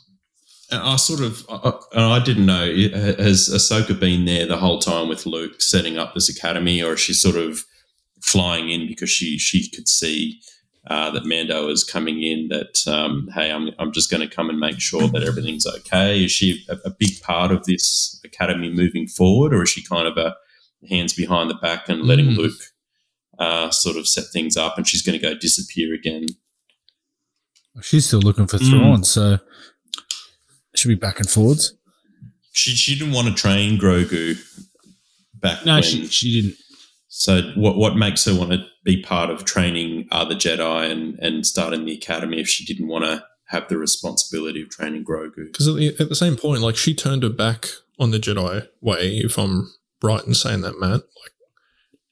I sort of, I, I didn't know. Has Ahsoka been there the whole time with Luke setting up this academy, or is she sort of flying in because she she could see uh, that Mando is coming in? That um, hey, I'm I'm just going to come and make sure that everything's okay. Is she a, a, big part of this academy moving forward, or is she kind of a hands behind the back and letting mm. Luke uh, sort of set things up, and she's going to go disappear again? She's still looking for Thrawn, mm. so should be back and forwards. She she didn't want to train Grogu back. No, when. she she didn't. So what what makes her want to be part of training other Jedi and and starting the academy if she didn't want to have the responsibility of training Grogu? Because at, the, at the same point, like she turned her back on the Jedi way. If I'm right in saying that, Matt, like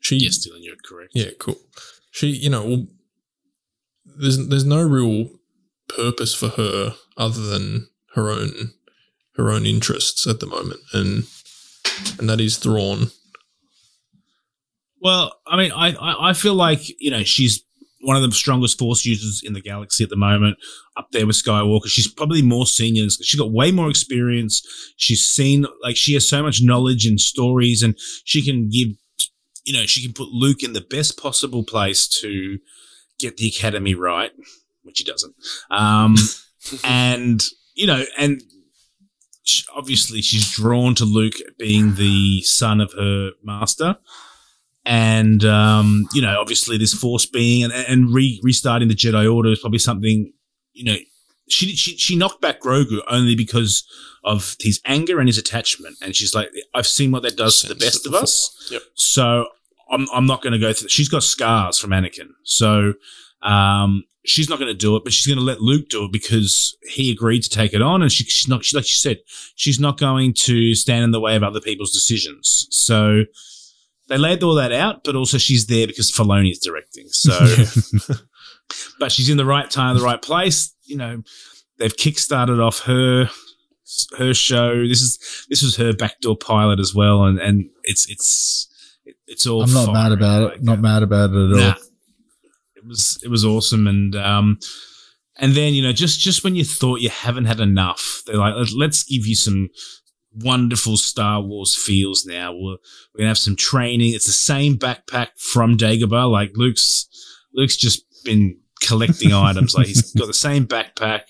she yes, Dylan, you're correct. Yeah, cool. She, you know, there's there's no real purpose for her other than her own her own interests at the moment, and and that is Thrawn. Well, I mean, I, I feel like you know she's one of the strongest force users in the galaxy at the moment, up there with Skywalker. She's probably more senior. She's got way more experience. She's seen like she has so much knowledge and stories, and she can give, you know, she can put Luke in the best possible place to get the academy right, which he doesn't. Um, and you know, and she, obviously she's drawn to Luke being the son of her master. And, um, you know, obviously this force being and, and re- restarting the Jedi Order is probably something, you know, she, she, she knocked back Grogu only because of his anger and his attachment. And she's like, I've seen what that does to the best of us. Yep. So I'm, I'm not going to go through. She's got scars from Anakin. So, um, she's not going to do it, but she's going to let Luke do it because he agreed to take it on, and she, she's not. She, like she said, she's not going to stand in the way of other people's decisions. So they laid all that out, but also she's there because Filoni is directing. So, but she's in the right time, the right place. You know, they've kickstarted off her her show. This is this was her backdoor pilot as well, and and it's it's it's all. I'm not mad about it. Not mad about it at nah, all it was it was awesome and um and then you know just just when you thought you haven't had enough they're like let's give you some wonderful star wars feels now. We're, we're gonna have some training. It's the same backpack from dagobah. Like luke's luke's just been collecting items. Like he's got the same backpack.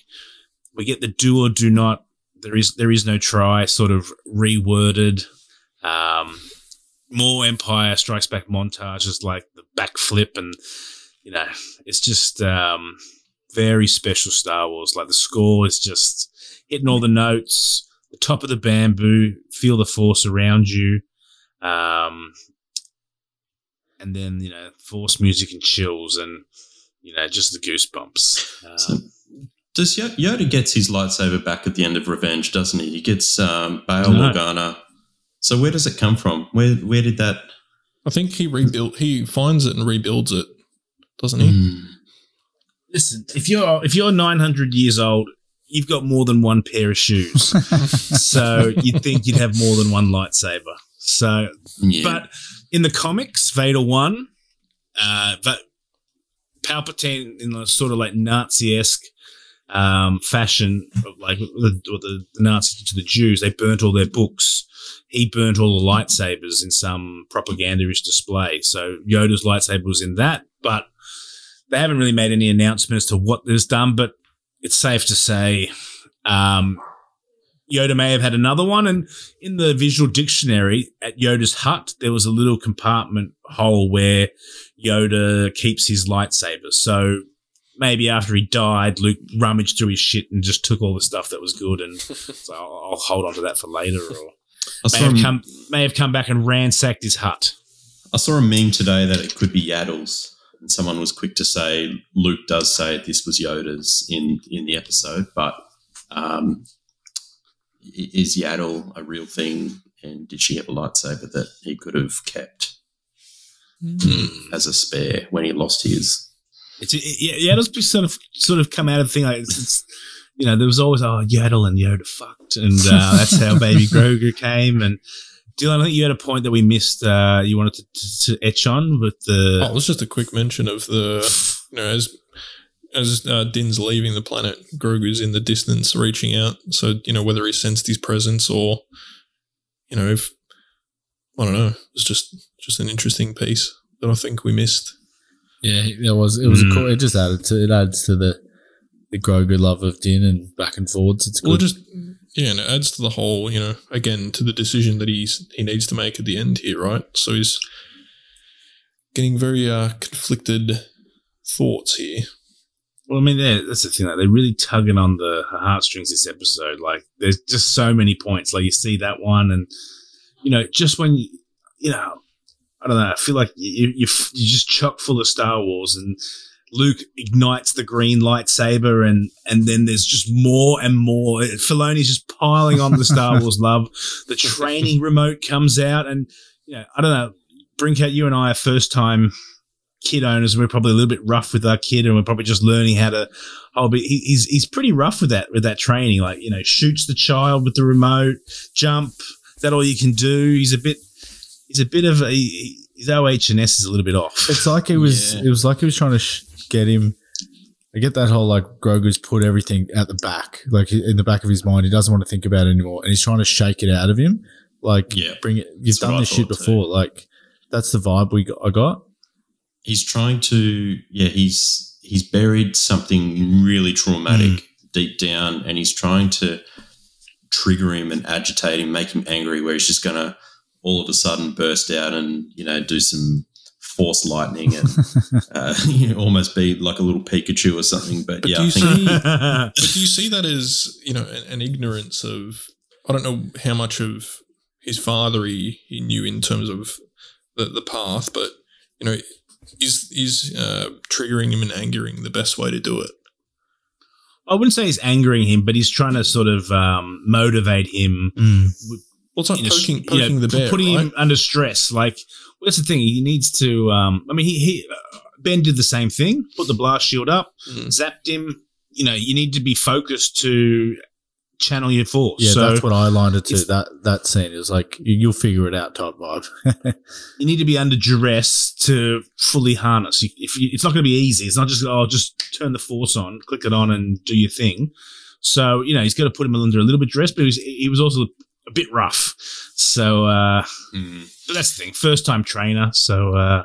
We get the do or do not. There is there is no try sort of reworded. Um more empire strikes back montages like the backflip and you know, it's just um, very special Star Wars. Like the score is just hitting all the notes, the top of the bamboo, feel the force around you. Um, and then, you know, force music and chills and, you know, just the goosebumps. Um, so does Yoda gets his lightsaber back at the end of Revenge, doesn't he? He gets um, Bail no. Organa. So where does it come from? Where where did that? I think he rebuilt. He finds it and rebuilds it doesn't he? Mm. Listen, if you're if you're 900 years old, you've got more than one pair of shoes, so you'd think you'd have more than one lightsaber. So, yeah. but in the comics, Vader won, uh, but Palpatine in a sort of like Nazi esque um, fashion, like the, the, the Nazis to the Jews, they burnt all their books. He burnt all the lightsabers in some propagandist display. So Yoda's lightsaber was in that, but they haven't really made any announcement as to what there's done, but it's safe to say um, Yoda may have had another one. And in the visual dictionary at Yoda's hut, there was a little compartment hole where Yoda keeps his lightsaber. So maybe after he died, Luke rummaged through his shit and just took all the stuff that was good. And so I'll, I'll, hold on to that for later. Or may have, come, may have come back and ransacked his hut. I saw a meme today that it could be Yaddles and someone was quick to say Luke does say this was Yoda's in in the episode, but um, is Yaddle a real thing? And did she have a lightsaber that he could have kept mm. as a spare when he lost his? It's, it, Yaddle's sort of sort of come out of the thing like it's, it's, you know there was always oh Yaddle and Yoda fucked and uh, that's how Baby Grogu came and Dylan, I think you had a point that we missed. Uh, you wanted to, to, to etch on with the. Oh, it was just a quick mention of the, you know, as as uh, Din's leaving the planet, Grogu's in the distance reaching out. So, you know, whether he sensed his presence or, you know, if, I don't know, it's just just an interesting piece that I think we missed. Yeah, it was. It was Mm. a cool. It just added to it adds to the the Grogu love of Din and back and forwards. It's Well, good. just, yeah, and it adds to the whole, you know, again, to the decision that he's he needs to make at the end here, right? So he's getting very uh, conflicted thoughts here. Well, I mean, yeah, that's the thing. Like, they're really tugging on the heartstrings this episode. Like, there's just so many points. Like, you see that one, and you know, just when you, you know, I don't know. I feel like you, you you're just chock full of Star Wars, and Luke ignites the green lightsaber, and and then there's just more and more. Filoni's just piling on the Star Wars love. The training remote comes out, and you know, I don't know. Brincat, you and I are first time kid owners. And we're probably a little bit rough with our kid, and we're probably just learning how to. Oh, but he- he's he's pretty rough with that with that training. Like you know, shoots the child with the remote, jump. Is that all you can do? He's a bit. He's a bit of a. he- His OH and S is a little bit off. It's like it was. Yeah. It was like he was trying to sh- get him. I get that whole like Grogu's put everything at the back, like in the back of his mind. He doesn't want to think about it anymore, and he's trying to shake it out of him. Like, Yeah. bring it. You've done this shit thought too. before. Like, that's the vibe we got, I got. he's trying to yeah he's he's buried something really traumatic mm. deep down and he's trying to trigger him and agitate him make him angry where he's just gonna all of a sudden burst out and you know do some force lightning and uh, you know, almost be like a little Pikachu or something but, But yeah do I you think see? but do you see that as you know an, an ignorance of? I don't know how much of his father he, he knew in terms of the, the path, but you know, is is uh, triggering him and angering the best way to do it? I wouldn't say he's angering him, but he's trying to sort of um, motivate him. Well, it's like you know, poking, you know, poking the bear, putting right? him under stress. Like well, that's the thing. He needs to. Um, I mean, he, he uh, Ben did the same thing. Put the blast shield up, Mm. zapped him. You know, you need to be focused to channel your force. Yeah, so that's what I aligned it to. it's- That that scene. is like you, you'll figure it out type vibe. you need to be under duress to fully harness. You- If you, it's not going to be easy. It's not just oh, just turn the force on, click it on, and do your thing. So you know he's got to put him under a little bit of duress, but he was, he was also a bit rough. So, uh, mm, but that's the thing. First time trainer, so uh,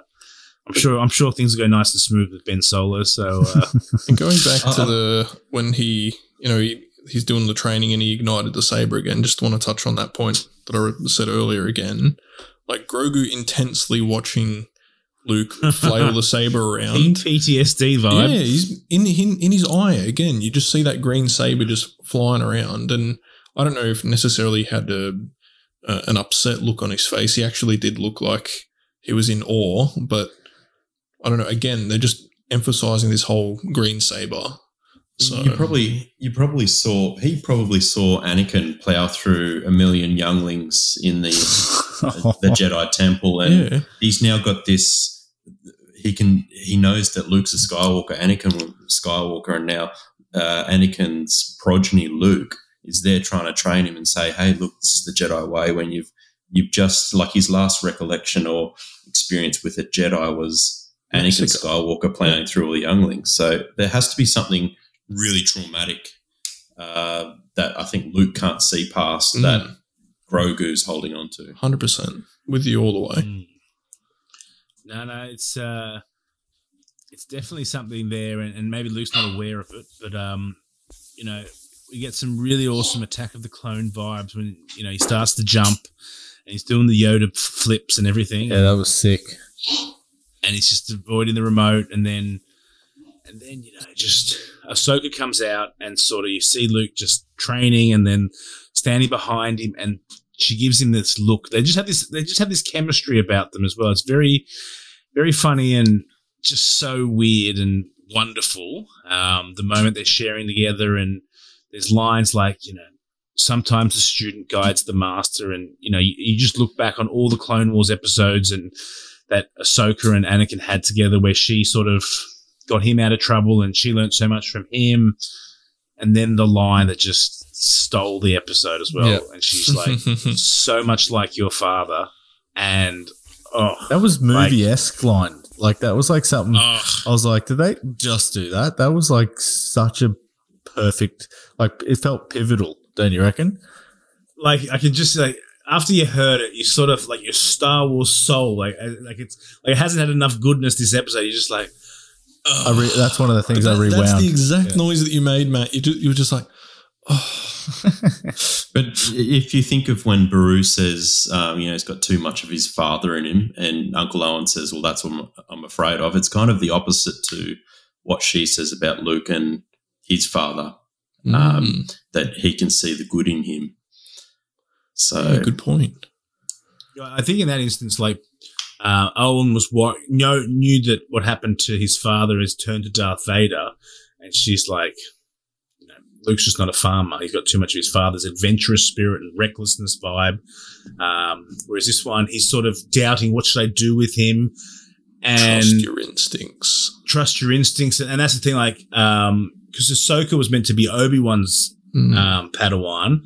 I'm sure I'm sure things go nice and smooth with Ben Solo. So uh, And going back Uh-uh. to the when he, you know, he, he's doing the training and he ignited the saber again. Just want to touch on that point that I said earlier again. Like Grogu intensely watching Luke flail the saber around. PTSD vibe. Yeah, he's in, in in his eye again. You just see that green saber just flying around, and I don't know if necessarily had a, uh, an upset look on his face. He actually did look like he was in awe, but I don't know. Again, they're just emphasizing this whole green saber. So you probably you probably saw he probably saw Anakin plow through a million younglings in the the Jedi Temple, and yeah, he's now got this. He can he knows that Luke's a Skywalker, Anakin Skywalker, and now uh, Anakin's progeny Luke is there trying to train him and say, "Hey, look, this is the Jedi way." When you've you've just like his last recollection or experience with a Jedi was Anakin Mexico. Skywalker plowing through all the younglings. So there has to be something really traumatic uh, that I think Luke can't see past Mm. that Grogu's holding on to. hundred percent with you all the way. Mm. No, no, it's uh, it's definitely something there, and, and maybe Luke's not aware of it, but um, you know, we get some really awesome Attack of the Clone vibes when you know he starts to jump and he's doing the Yoda flips and everything, yeah, that was sick. and he's just avoiding the remote, and then and then you know just Ahsoka comes out and sort of you see Luke just training, and then standing behind him, and she gives him this look. They just have this. They just have this chemistry about them as well. It's very, very funny and just so weird and wonderful. Um, the moment they're sharing together, and there's lines like you know. Sometimes the student guides the master, and you know you, you just look back on all the Clone Wars episodes and that Ahsoka and Anakin had together, where she sort of got him out of trouble, and she learned so much from him. And then the line that just stole the episode as well, Yeah. and she's like, "So much like your father," and oh, That was movie esque line. Like that was like something. Ugh. I was like, did they just do that? That was like such a perfect. Like it felt pivotal. Don't you reckon? like I can just like after you heard it, you sort of like your Star Wars soul, like uh, like it's like it hasn't had enough goodness this episode. You're just like, I re- that's one of the things I rewound. That's the exact Yeah. noise that you made, Matt. You, ju- you were just like, oh. But if you think of when Beru says, um, you know, he's got too much of his father in him, and Uncle Owen says, well, that's what I'm, I'm afraid of, it's kind of the opposite to what she says about Luke and his father, um, Mm. that he can see the good in him. So, Yeah, good point. I think in that instance, like uh, Owen was what know, knew that what happened to his father is turned to Darth Vader, and she's like, you know, Luke's just not a farmer. He's got too much of his father's adventurous spirit and recklessness vibe. Um, whereas this one, he's sort of doubting what should I do with him, and Trust your instincts. trust your instincts. And that's the thing, like, um, because Ahsoka was meant to be Obi Wan's Mm. um, Padawan,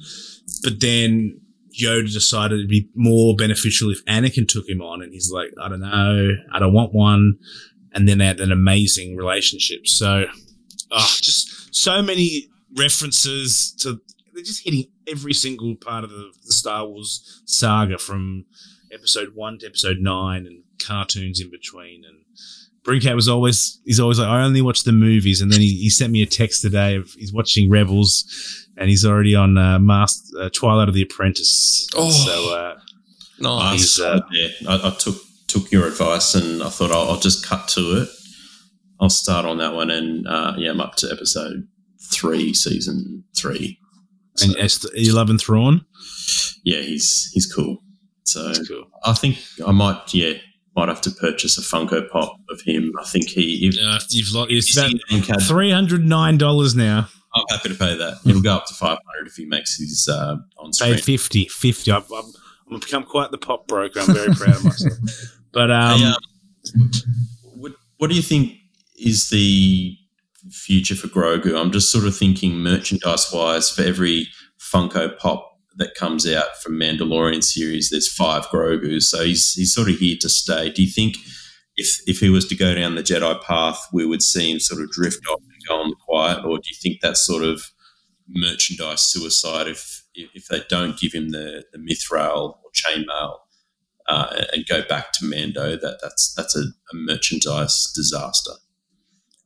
but then Yoda decided it'd be more beneficial if Anakin took him on, and he's like, I don't know, I don't want one. And then they had an amazing relationship. So, oh, just so many references to. They're just hitting every single part of the, the Star Wars saga from episode one to episode nine, and cartoons in between. And Brincat was always he's always like, I only watch the movies, and then he, he sent me a text today of he's watching Rebels, and he's already on uh, Master, uh, Twilight of the Apprentice. Oh. so uh, I, Nice. Uh, yeah, I, I took took your advice and I thought I'll, I'll just cut to it. I'll start on that one, and uh, yeah, I'm up to episode three, season three. and Est- are you loving Thrawn? Yeah, he's he's cool. So cool. I think I might, yeah, might have to purchase a Funko Pop of him. I think he. If, Uh, you've lo- it's about he's three hundred nine dollars now. I'm happy to pay that. It'll go up to five hundred if he makes his uh, on screen. Paid 50, 50. I've, I've, I've become quite the pop broker. I'm very proud of myself. But um, Hey, um, what, what do you think is the future for Grogu? I'm just sort of thinking merchandise wise, for every Funko Pop that comes out from Mandalorian series, there's five Grogus. So he's, he's sort of here to stay. Do you think if, if he was to go down the Jedi path, we would see him sort of drift off and go on the quiet? Or do you think that's sort of merchandise suicide if, if, if they don't give him the, the Mithril or chainmail? uh, and go back to Mando, that that's that's a, a merchandise disaster.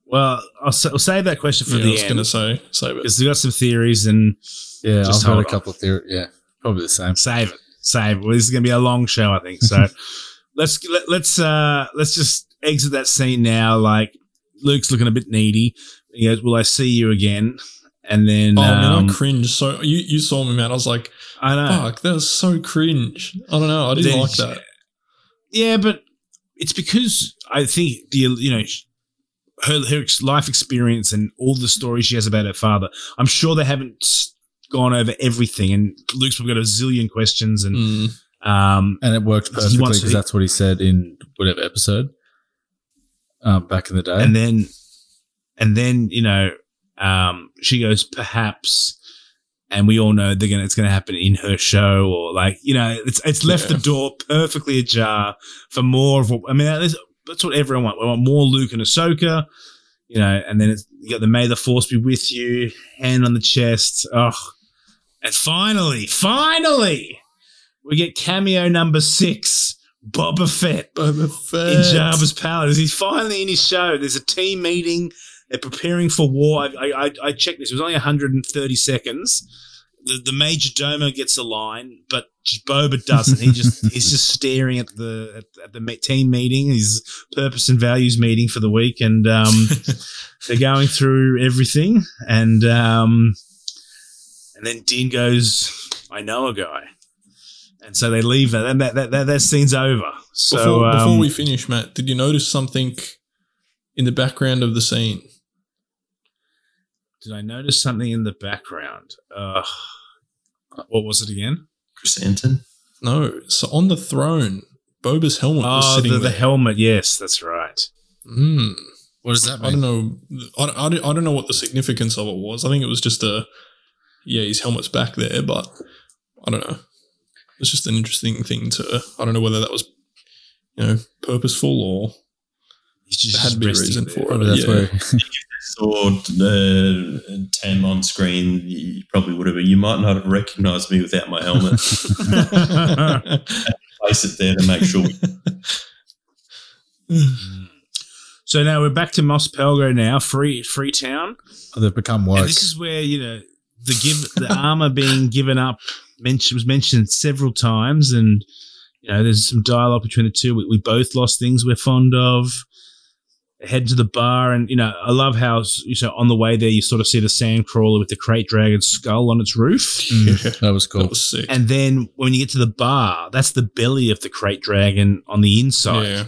well, I'll, sa- I'll save that question for yeah, I the was going end to say, save it. because we've got some theories and Yeah, Just I've got hold a couple of theories. Yeah, probably the same. save it, save it. Well, this is going to be a long show, I think. So let's let, let's uh let's just exit that scene now. Like Luke's looking a bit needy. He goes, "Will I see you again?" And then Oh man, um, I cringed. So you, you saw me, man. I was like, I know. fuck, that was so cringe. I don't know. I didn't Then- like that. Yeah, but it's because I think the you know her her life experience and all the stories she has about her father. I'm sure they haven't s- gone over everything, and Luke's probably got a zillion questions, and Mm. um, And it worked perfectly because that's what he said in whatever episode um, back in the day. and then and then you know um, she goes perhaps. And we all know they're gonna it's gonna happen in her show or like you know it's it's left Yeah. the door perfectly ajar for more of what I mean that's, that's what everyone wants. We want more Luke and Ahsoka, you know, and then it's, you got the May the Force be with you, hand on the chest. Oh, and finally, finally, we get cameo number six, Boba Fett Boba Fett. in Jabba's palace. He's finally in his show. There's a team meeting. They're preparing for war. I, I, I checked this. It was only 130 seconds. The, the major domo gets a line, but Boba doesn't. He just he's just staring at the at, at the team meeting, his purpose and values meeting for the week, and um, they're going through everything. And um, and then Din goes, "I know a guy," and so they leave that, and that that, that, that scene's over. So before, um, before we finish, Matt, did you notice something in the background of the scene? Did I notice something in the background? Uh, what was it again? Chris Anton. No. So on the throne, Boba's helmet was Oh, sitting the, the helmet. Yes, that's right. Mm. what does that I mean? don't know. I, don't- I, I don't know what the significance of it was. I think it was just a, yeah, his helmet's back there, but I don't know. It's just an interesting thing to. I don't know whether that was, you know, purposeful or He's just had to a reason there. for it. Probably that's yeah. where Saw uh, Tam on screen, you probably would have. You might not have recognised me without my helmet. Place it there to make sure. We, So now we're back to Mos Pelgo now, free Freetown. they've become And woke. this is where, you know, the give the armor being given up mention, was mentioned several times and you know, there's some dialogue between the two. We, we both lost things we're fond of. Head to the bar, and you know, I love how you know on the way there you sort of see the sandcrawler with the krayt dragon skull on its roof. Mm, that was cool. That was sick. And then when you get to the bar, that's the belly of the krayt dragon on the inside. yeah.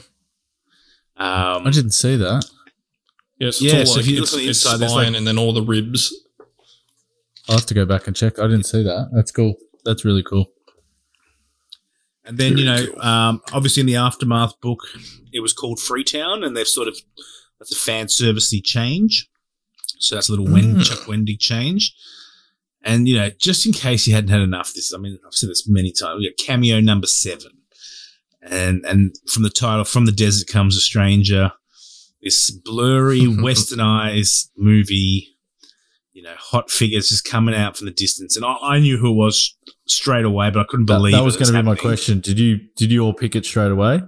Um, I didn't see that. Yes, it's Yeah, all so like if you look it's, on the inside, there's spine like- and then all the ribs. I'll have to go back and check. I didn't see that. That's cool. That's really cool. And then, you know, um, obviously in the Aftermath book, it was called Freetown, and they've sort of, that's a fan servicey change. So that's a little Mm. Chuck Wendig change. And, you know, just in case you hadn't had enough, this, I mean, I've said this many times, we got cameo number seven. And, and from the title, From the Desert Comes a Stranger, this blurry, westernized movie, you know, hot figures just coming out from the distance. And I, I knew who it was straight away, but I couldn't believe that was it going to be my question. Did you did you all pick it straight away?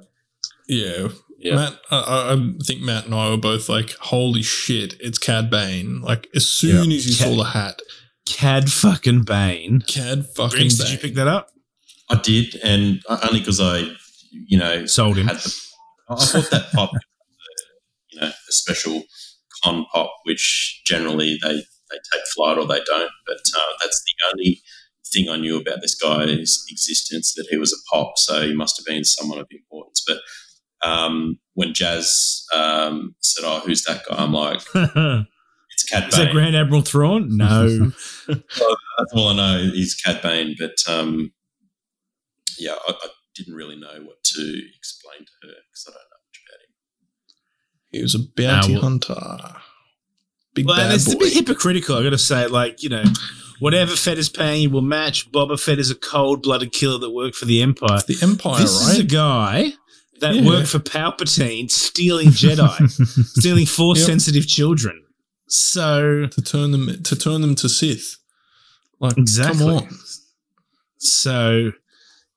Yeah. Yeah. Matt, I- I, I think Matt and I were both like, "Holy shit, it's Cad Bane!" Like as soon as you Cad- saw the hat, Cad fucking Bane. Cad fucking Briggs, Bane. did you pick that up? I did, and only because I, you know, Sold him. had the. I thought that pop, you know, a special con pop, which generally they they take flight or they don't. But uh, that's the only thing I knew about this guy's existence that he was a pop, so he must have been someone of importance. But um, when Jazz um, said, "Oh, who's that guy?" I'm like, "It's Cad that Bane." Grand Admiral Thrawn? No. That's all I know. He's Cad Bane, but um, yeah, I, I didn't really know what to explain to her because I don't know much about him. He was a bounty well- hunter. Big well, bad it's boy. a bit hypocritical, I gotta say. Like, you know, whatever Fett is paying you will match. Boba Fett is a cold blooded killer that worked for the Empire. the Empire, this is a guy that Yeah. worked for Palpatine stealing Jedi, stealing force sensitive children. So, to turn them to turn them to Sith. Like exactly. come on. So,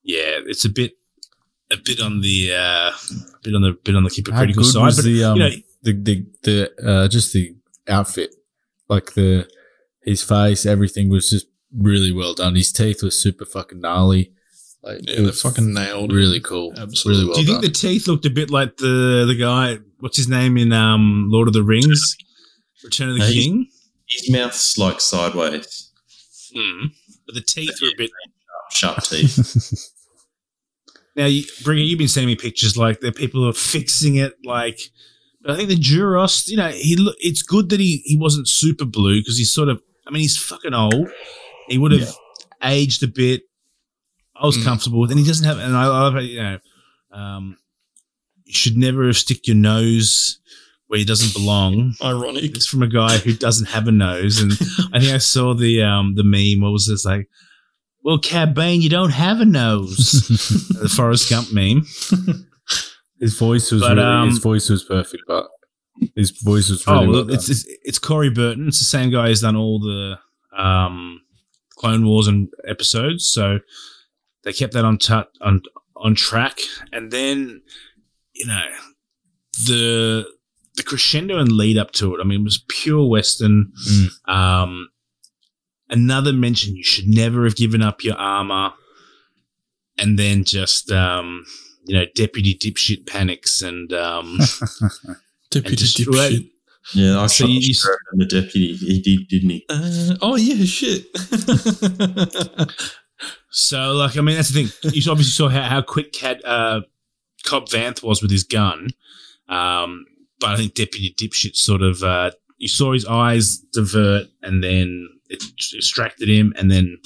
yeah, it's a bit. A bit on the, uh, bit on the, bit on the hypocritical side, was but the um you know, the the the uh, just the outfit, like the his face, everything was just really well done. His teeth were super fucking gnarly. Like Yeah, it they was fucking nailed. it. really cool. Absolutely. Really well Do you think done. the teeth looked a bit like the the guy? What's his name in um, Lord of the Rings? Return of the Hey. King. His mouth's like sideways, Hmm. But the teeth were a bit. sharp teeth. Now, you, Bringer, you've been sending me pictures like the people are fixing it. Like, but I think the Duros, you know, he. It's good that he he wasn't super blue because he's sort of. I mean, he's fucking old. He would have aged a bit. I was Mm. comfortable with, and he doesn't have. And I love it. You know, um, you should never have stick your nose where he doesn't belong. Ironic. It's from a guy who doesn't have a nose, and I think I saw the um the meme. What was this like? Well, Cad Bane, you don't have a nose. the Forrest Gump meme. his voice was But, really, um, his voice was perfect, but his voice was really oh, well well, it's, it's it's Corey Burton. It's the same guy who's done all the um Clone Wars and episodes. So they kept that on tu- on on track, and then you know the the crescendo and lead up to it. I mean, it was pure Western. Mm. Um, another mention: you should never have given up your armor, and then just um, you know, deputy dipshit panics and um, Deputy and dipshit. yeah, I So shot you- you- the deputy. He did, didn't he? Uh, oh yeah, shit. So, like, I mean, that's the thing. You obviously saw how, how quick Cad, uh, Cobb Vanth was with his gun. Um, but I think Deputy Dipshit sort of, uh, you saw his eyes divert and then it distracted him. And then,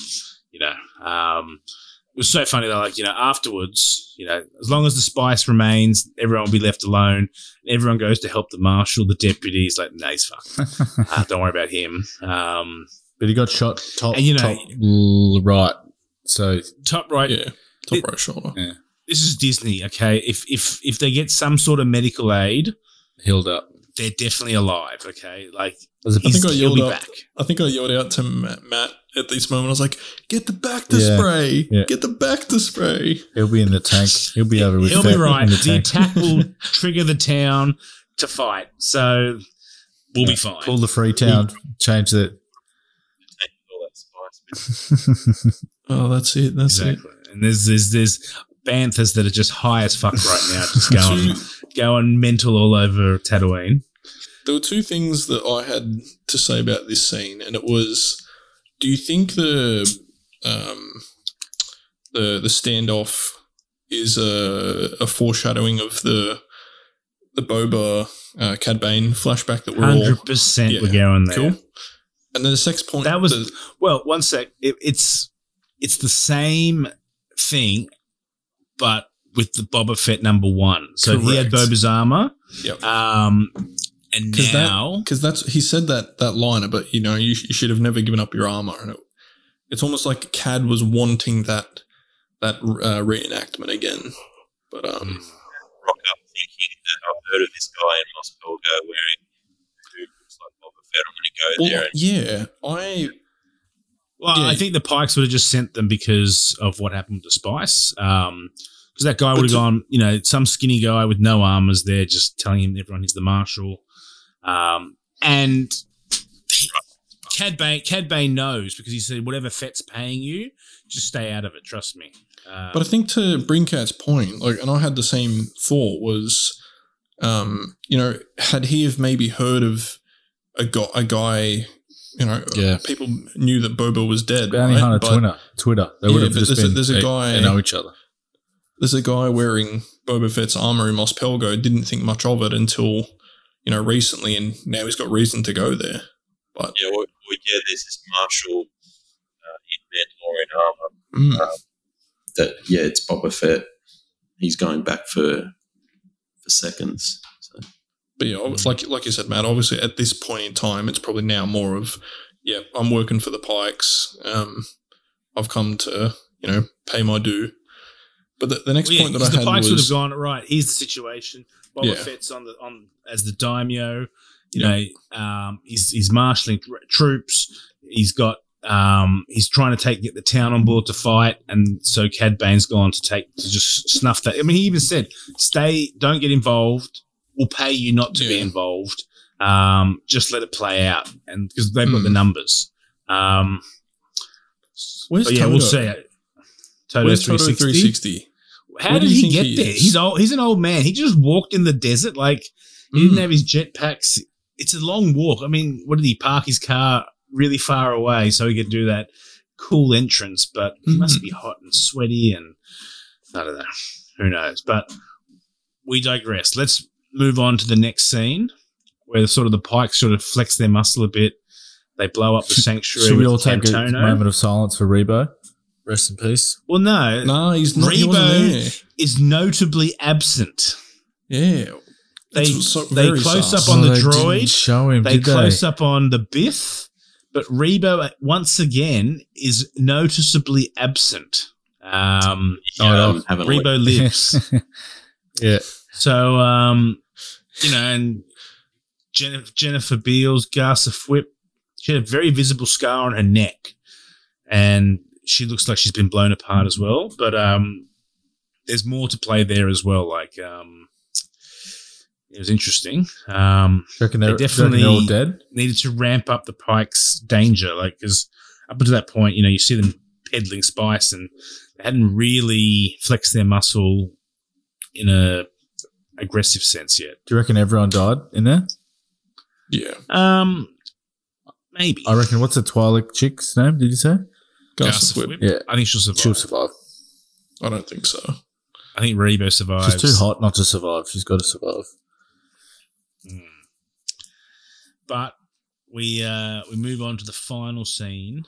you know, um, it was so funny that, like, you know, afterwards, you know, as long as the spice remains, everyone will be left alone. Everyone goes to help the marshal, the deputy. He's like, nah, he's fucked. uh, don't worry about him. Um, but he got shot top, And, you know- top right. So top right, yeah, top right shoulder. Yeah. This is Disney, okay? If if if they get some sort of medical aid, healed up. they're definitely alive. Okay, like I think I he's- yelled he'll be back. I think I yelled out to Matt, Matt at this moment. I was like, "Get the back to Yeah, spray! yeah. Get the back to spray!" He'll be in the tank. He'll be over with. He'll be right. The The attack will trigger the town to fight, so we'll be fine. Pull the Freetown. Change the. Oh, that's it. That's exactly. And there's there's there's banthas that are just high as fuck right now, just going going mental all over Tatooine. There were two things that I had to say about this scene, and it was: Do you think the um, the the standoff is a, a foreshadowing of the the Boba uh, Cad Bane flashback that we're all Hundred percent, we're going there. cool? And then the sex point That was the- well. One sec. It, it's it's the same thing, but with the Boba Fett number one. So he had Boba's armor, Yep. um, and because now that because that's he said that that liner, but you know you, sh- you should have never given up your armor, and it, it's almost like Cad was wanting that that uh, reenactment again. But um, rock up thinking that I've heard of this guy in Mos Pelgo wearing who looks like Boba Fett. I'm going to go there and yeah, I Well, Yeah. I think the Pikes would have just sent them because of what happened to the Spice. Um, because that guy But would have to- gone, you know, some skinny guy with no armors there, just telling him everyone he's the marshal. Um, and he- Cad Bane, Cad Bane knows because he said, whatever Fett's paying you, just stay out of it. Trust me. Uh, But I think to Brincat's point, like, and I had the same thought was, um, you know, had he have maybe heard of a guy, a guy, you know, Yeah. people knew that Boba was dead. Bounty right? Hunter But Twitter. Twitter. They Yeah, would have just there's a- been. there's a guy- They know each other. There's a guy wearing Boba Fett's armor in Mos Pelgo. Didn't think much of it until, you know, recently, and now he's got reason to go there. But yeah, well, well, yeah, there's this Marshall uh, in Mandalorian armor mm, that yeah, it's Boba Fett. He's going back for for seconds. So But yeah, like like you said, Matt. Obviously, at this point in time, it's probably now more of, yeah, I'm working for the Pikes. Um, I've come to you know pay my due. But the, the next Well, yeah, point that 'cause I the had Pikes would have gone right. Here's the situation. Boba Yeah. Fett's on the on as the daimyo. You Yeah. know, um, he's he's marshalling troops. He's got um, he's trying to take get the town on board to fight, and so Cad Bane's gone to take to just snuff that. I mean, he even said, "Stay, don't get involved. We'll pay you not to be involved. Um, just let it play out." And because they've got the Mm. numbers. Um, Where's yeah, we'll see it. Todo where's Todo 360. 360? How Where did he get he there? is? He's old. He's an old man. He just walked in the desert. Like he Mm. didn't have his jetpacks. It's a long walk. I mean, what did he park his car really far away so he could do that cool entrance? But he must Mm-hmm. be hot and sweaty and I don't know. Who knows? But we digress. Let's move on to the next scene where the sort of the pikes sort of flex their muscle a bit. They blow up the sanctuary. Should we all take a moment of silence for Rebo? Rest in peace. Well, no. No, he's not. He wasn't Rebo- there. Is notably absent. Yeah, They so- they close sus. up on Oh, the they didn't droid. Show him. They did close they? up on the Biff, but Rebo once again is noticeably absent. Um, yeah, um, haven't looked. Rebo lives, yeah. so um, you know, and Jennifer, Jennifer Beals, Garsa Fwip, she had a very visible scar on her neck, and she looks like she's been blown apart as well. But um, there's more to play there as well. Like um, it was interesting. Um, Do you reckon They they're, definitely they're all definitely- dead? needed to ramp up the Pikes' danger, like because up until that point, you know, you see them peddling spice, and they hadn't really flexed their muscle in a aggressive sense yet. Do you reckon everyone died in there? yeah. Um, maybe. I reckon. What's the Twi'lek chick's name? Did you say? Gus Garsa Fwip. Fwip. Yeah. I think she'll survive. She'll survive. I don't think so. I think Rebo survives. She's too hot not to survive. She's got to survive. Mm. But we uh, we move on to the final scene,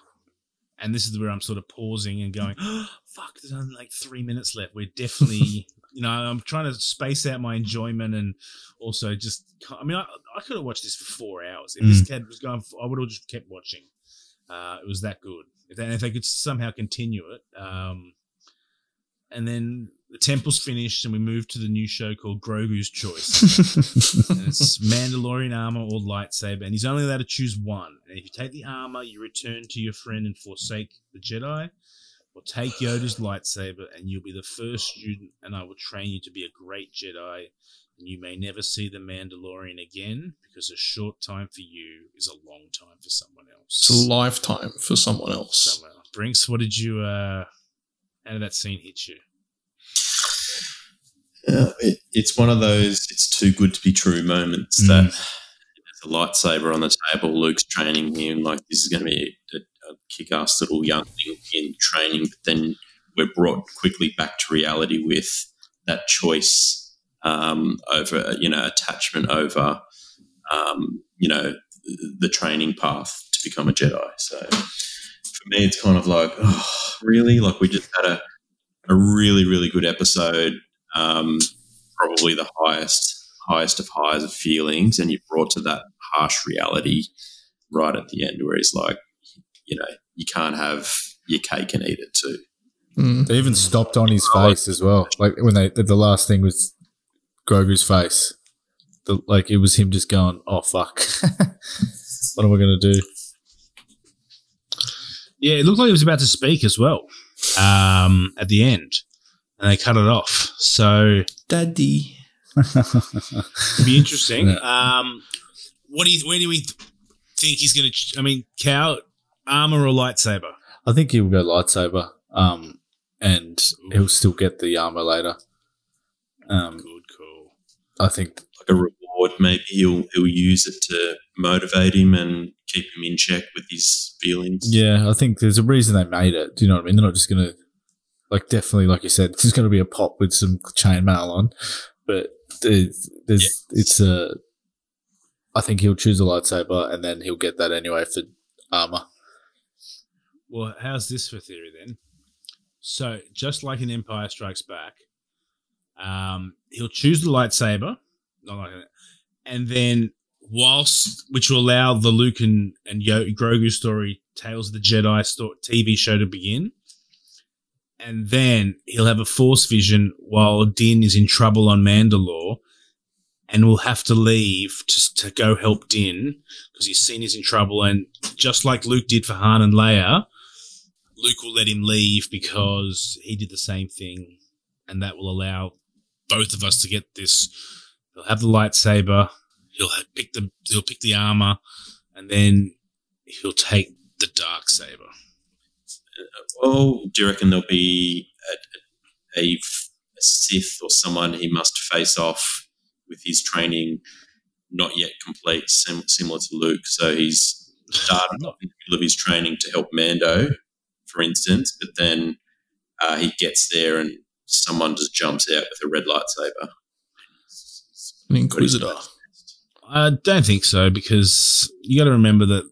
and this is where I'm sort of pausing and going, oh, "Fuck!" There's only like three minutes left. We're definitely, you know, I'm trying to space out my enjoyment and also just. I mean, I, I could have watched this for four hours. If this kid was going, I would have just kept watching. Uh, it was that good. If they, if they could somehow continue it, um, and then the temple's finished, and we move to the new show called Grogu's Choice. and it's Mandalorian armor or lightsaber, and he's only allowed to choose one. And if you take the armor, you return to your friend and forsake the Jedi, or take Yoda's lightsaber, and you'll be the first student, and I will train you to be a great Jedi. And you may never see the Mandalorian again because a short time for you is a long time for someone else. It's a lifetime for someone else. Someone else. Brinks, what did you? uh How did that scene hit you? Uh, it, it's one of those it's too good to be true moments Mm. that there's a lightsaber on the table. Luke's training him like this is going to be a, a kick-ass little young thing in training, but then we're brought quickly back to reality with that choice um, over you know attachment over um, you know the training path to become a Jedi. So for me, it's kind of like, oh, really? Like we just had a a really really good episode um, probably the highest highest of highs of feelings, and you're brought to that harsh reality right at the end, where he's like, you know, you can't have your cake and eat it too. Mm. They even stopped on his face as well. Like when they the last thing was Grogu's face. The, like it was him just going, "Oh fuck, what am I gonna do?" Yeah, it looked like he was about to speak as well um, at the end, and they cut it off. So Daddy. it'd be interesting. Yeah. Um, what do you? Where do we think he's going to? I mean, cow armor or lightsaber? I think he'll go lightsaber, um, and he'll still get the armor later. Um, Good call. I think Like a reward, maybe he'll he'll use it to motivate him and keep him in check with his feelings. Yeah, I think there's a reason they made it. Do you know what I mean? They're not just gonna like definitely, like you said, there's gonna be a pop with some chainmail on, but there's, there's it's a. I think he'll choose a lightsaber and then he'll get that anyway for armor. Well, how's this for theory then? So, just like in Empire Strikes Back, um, he'll choose the lightsaber, not like that, and then whilst which will allow the Luke and and Yo- Grogu story, Tales of the Jedi sto- TV show to begin, and then he'll have a Force vision while Din is in trouble on Mandalore. And will have to leave to, to go help Din because he's seen he's in trouble. And just like Luke did for Han and Leia, Luke will let him leave because he did the same thing, and that will allow both of us to get this. He'll have the lightsaber. He'll have, pick the he'll pick the armor, and then he'll take the dark saber. Well, do you reckon there'll be a, a, a Sith or someone he must face off with his training not yet complete, sim- similar to Luke? So he's started off in the middle of his training to help Mando, for instance, but then uh, he gets there and someone just jumps out with a red lightsaber. An Inquisitor. I don't think so because you got to remember that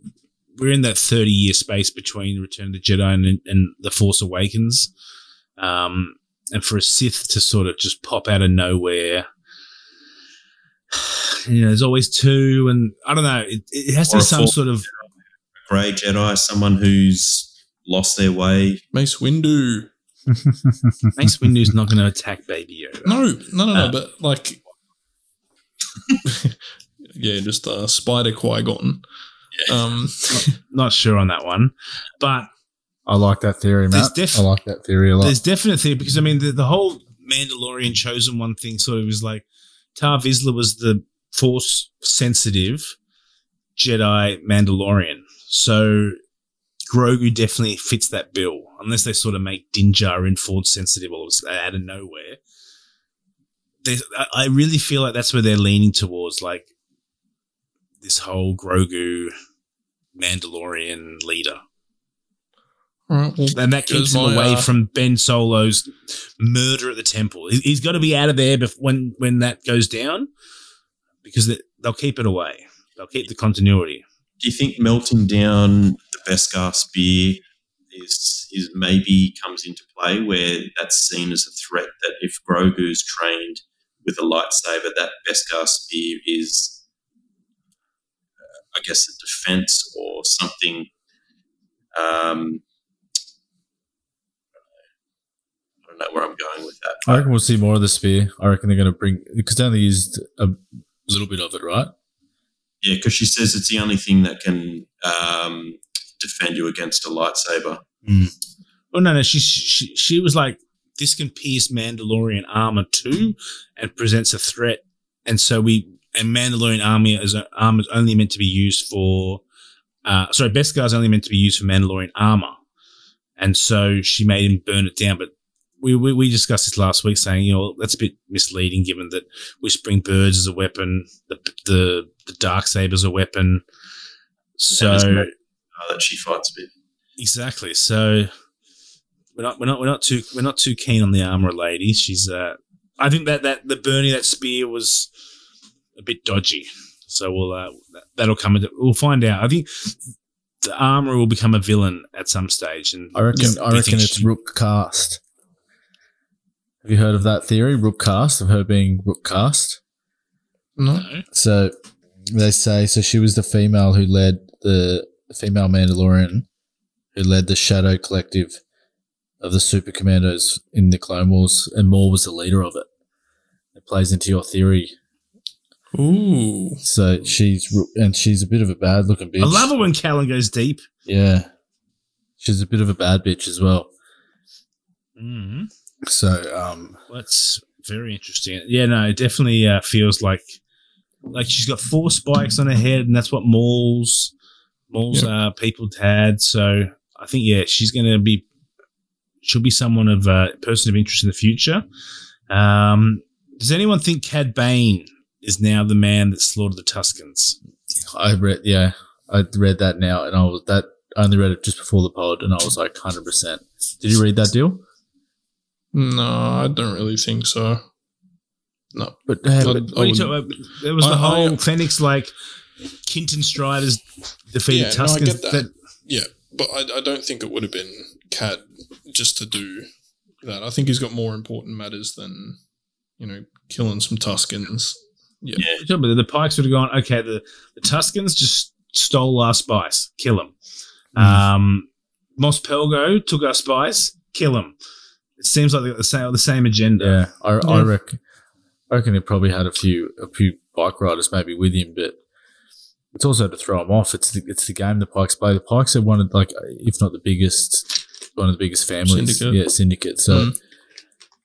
we're in that thirty year space between Return of the Jedi and, and the Force Awakens, um, and for a Sith to sort of just pop out of nowhere. You know, there's always two, and I don't know. It, it has to Or be some sort of Grey Jedi, someone who's lost their way. Mace Windu. Mace Windu's not going to attack Baby Yoda. No, no, no, no. Uh. but like, yeah, just uh, Spider Qui Gon. Um, Not sure on that one, but I like that theory, Matt. def- I like that theory a lot. There's definitely because I mean the, the whole Mandalorian chosen one thing sort of was like Tar Vizsla was the Force sensitive Jedi Mandalorian, so Grogu definitely fits that bill. Unless they sort of make Din Djarin Force sensitive all of a out of nowhere. There's, I I really feel like that's where they're leaning towards, like this whole Grogu Mandalorian leader all right, well, and that keeps There's him my, away uh, from Ben Solo's murder at the temple. He- He's got to be out of there bef- when when that goes down, because they- they'll keep it away. They'll keep the continuity. Do you think melting down the Beskar spear is is maybe comes into play where that's seen as a threat that if Grogu's trained with a lightsaber, that Beskar spear is, uh, I guess, a defense or something. Um, I don't know where I'm going with that. I reckon we'll see more of the spear. I reckon they're going to bring because they only used a little bit of it, right? Yeah, because she says it's the only thing that can um, defend you against a lightsaber. Oh no, no, she she she was like, this can pierce Mandalorian armor too, and presents a threat. And so we and Mandalorian armor is armor is only meant to be used for, uh, sorry, Beskar is only meant to be used for Mandalorian armor, and so she made him burn it down. But we we, we discussed this last week, saying you know that's a bit misleading, given that whispering birds is a weapon, the the the dark saber is a weapon. So And it's not- that she fights with. Exactly. So we're not we're not we're not too we're not too keen on the armor lady. She's uh I think that that the burning that spear was a bit dodgy. So we'll uh that- that'll come into we'll find out. I think the armor will become a villain at some stage and I reckon. I reckon it's she- Rook Kast. Have you heard of that theory, Rook Kast, of her being Rook Kast? No. So they say so. She was the female who led the female Mandalorian who led the Shadow Collective of the Super Commandos in the Clone Wars, and Maul was the leader of it. It plays into your theory. Ooh. So she's Rook- and she's a bit of a bad looking bitch. I love it when Callan goes deep. Yeah, she's a bit of a bad bitch as well. Mm-hmm. So um, That's very interesting. Yeah, no, it definitely uh, feels like like she's got four spikes on her head, and that's what Maul's Maul's uh, people had. So I think yeah, she's going to be she'll be someone of uh, person of interest in the future. Um, does anyone think Cad Bane is now the man that slaughtered the Tuscans? I read yeah, I read that now, and I was that I only read it just before the pod, and I was like hundred percent. Did you read that deal? No, I don't really think so. No. But, uh, but I What are you wouldn't- talking about? There was the I- whole I- Phoenix like Kintan Striders defeated Yeah, no, I Tuscans. get that. Yeah, but I, I don't think it would have been Cad just to do that. I think he's got more important matters than, you know, killing some Tuscans. Yeah. Sure, but the Pikes would have gone, okay, the, the Tuscans just stole our spice, kill them. Um, Mos Pelgo took our spice, kill them. It seems like they got the same, the same agenda. Yeah, I, I reckon. I reckon he probably had a few a few bike riders maybe with him, but it's also to throw him off. It's the, it's the game the Pikes play. The Pikes are one of like if not the biggest, one of the biggest families. Syndicate. Yeah, syndicate. So,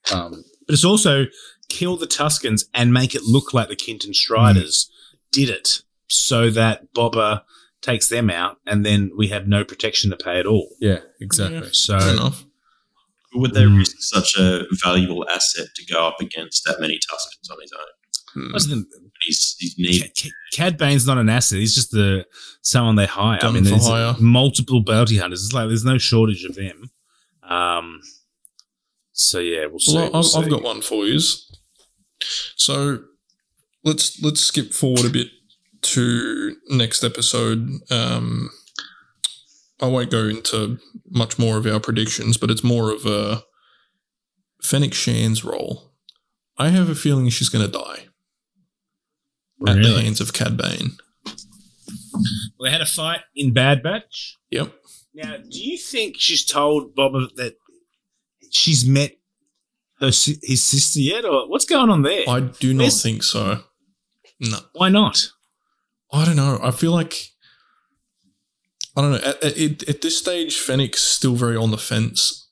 Mm. um, But it's also kill the Tuscans and make it look like the Kintan Striders did it so that Bobber takes them out and then we have no protection to pay at all. yeah, exactly. Yeah. So Fair enough. Would they Mm. risk such a valuable asset to go up against that many Tuscans on his own? Hmm. what's the, He's, he's needed. Ca- Ca- Cad Bane's not an asset. He's just the someone they hire. I mean, there's hire. multiple bounty hunters. It's like there's no shortage of them. Um, so yeah, we'll see. Well, we'll I've, I've see. got one for you. So let's let's skip forward a bit to next episode. Um, I won't go into much more of our predictions, but it's more of a Fennec Shand's role. I have a feeling she's going to die at the hands of Cad Bane. Well, they had a fight in Bad Batch. Yep. Now, do you think she's told Bob that she's met her his sister yet, or what's going on there? I do not Where's- think so. No. Why not? I don't know. I feel like I don't know. At, at, at- this stage, Fennec's still very on the fence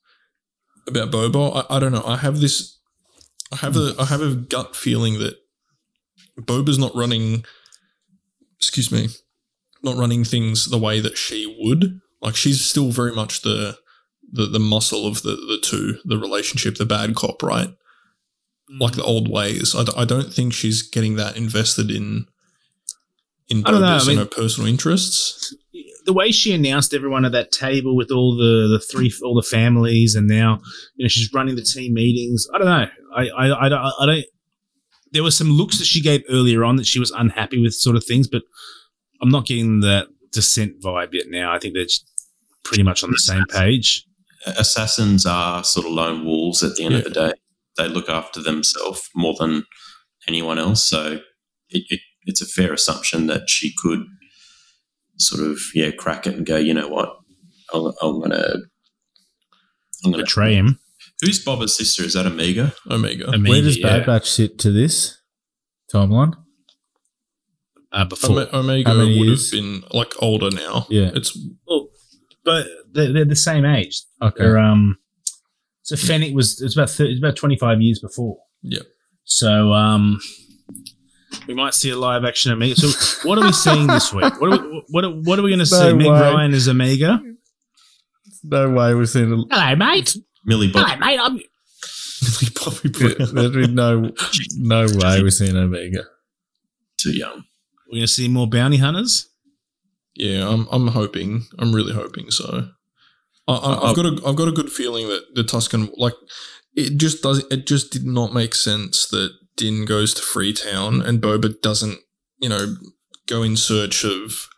about Boba. I, I don't know. I have this. I have a. I have a gut feeling that Boba's not running. Excuse me, not running things the way that she would. Like she's still very much the the, the muscle of the the two, the relationship, the bad cop, right? Mm. Like the old ways. I don't think she's getting that invested in in I don't know, I mean- and her personal interests. The way she announced everyone at that table with all the the three all the families, and now you know she's running the team meetings. I don't know. I I, I, don't, I don't. There were some looks that she gave earlier on that she was unhappy with, sort of things, but I'm not getting that dissent vibe yet. Now I think they're pretty much on the same page. Assassins are sort of lone wolves at the end of the day. They look after themselves more than anyone else. So it, it, it's a fair assumption that she could sort of, yeah, crack it and go, you know what? I'm, I'm going to. I'm going to Betray him. Who's Boba's sister? Is that Amiga? Omega. Amiga, Where does Bad yeah. Batch sit to this timeline? uh, before. Omega would years? have been like older now. Yeah. It's Well, but they're, they're the same age. Okay. They're, um, so Fennec was it's about 30, it's about twenty five years before. Yeah. So um, we might see a live action Omega. So what are we seeing this week? What are we, what are, what are we going to see? No Meg way. Ryan as Omega. No way we're seeing. a Hello, mate. Millie Bob. Hello, mate. I'm Bobby Brown. There's been no no way we're seeing Omega. Too young. we're going to see more bounty hunters. Yeah, I'm. I'm hoping. I'm really hoping so. I, I, I've got a. I've got a good feeling that the Tuscan, like, it just does. It just did not make sense that Din goes to Freetown and Boba doesn't, you know, go in search of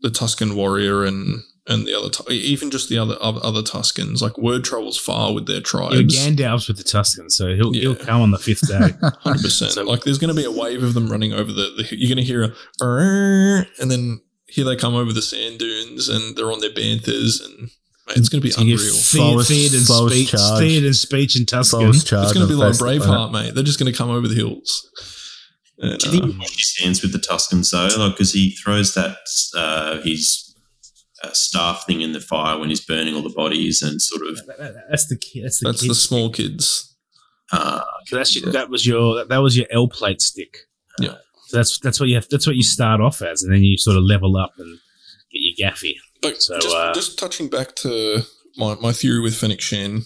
the Tuscan warrior and and the other, even just the other other other Tuscans. Like, word travels far with their tribes. Yeah, tribes. Gandalf's with the Tuscans, so he'll he'll come on the fifth day. Hundred percent. Like, there's going to be a wave of them running over the. the you're going to hear a, and then here they come over the sand dunes, and they're on their banthas, and mate, it's going to be So you unreal. get Slowest- Theoden speech, charge. Theoden speech in Tuscan. It's going to be like face of the Braveheart, mate. They're just going to come over the hills. And, Do you think uh, he washed his hands with the Tuscans though? Like, because he throws that uh, his uh, staff thing in the fire when he's burning all the bodies and sort of. That- that- That's the kid. That's the that's kid. the small kids. Uh, So that's your, that was your that, that was your L plate stick. Yeah. So that's that's what you have. That's what you start off as, and then you sort of level up and get your gaffy. But So, just, uh, just touching back to my, my theory with Fennec Shand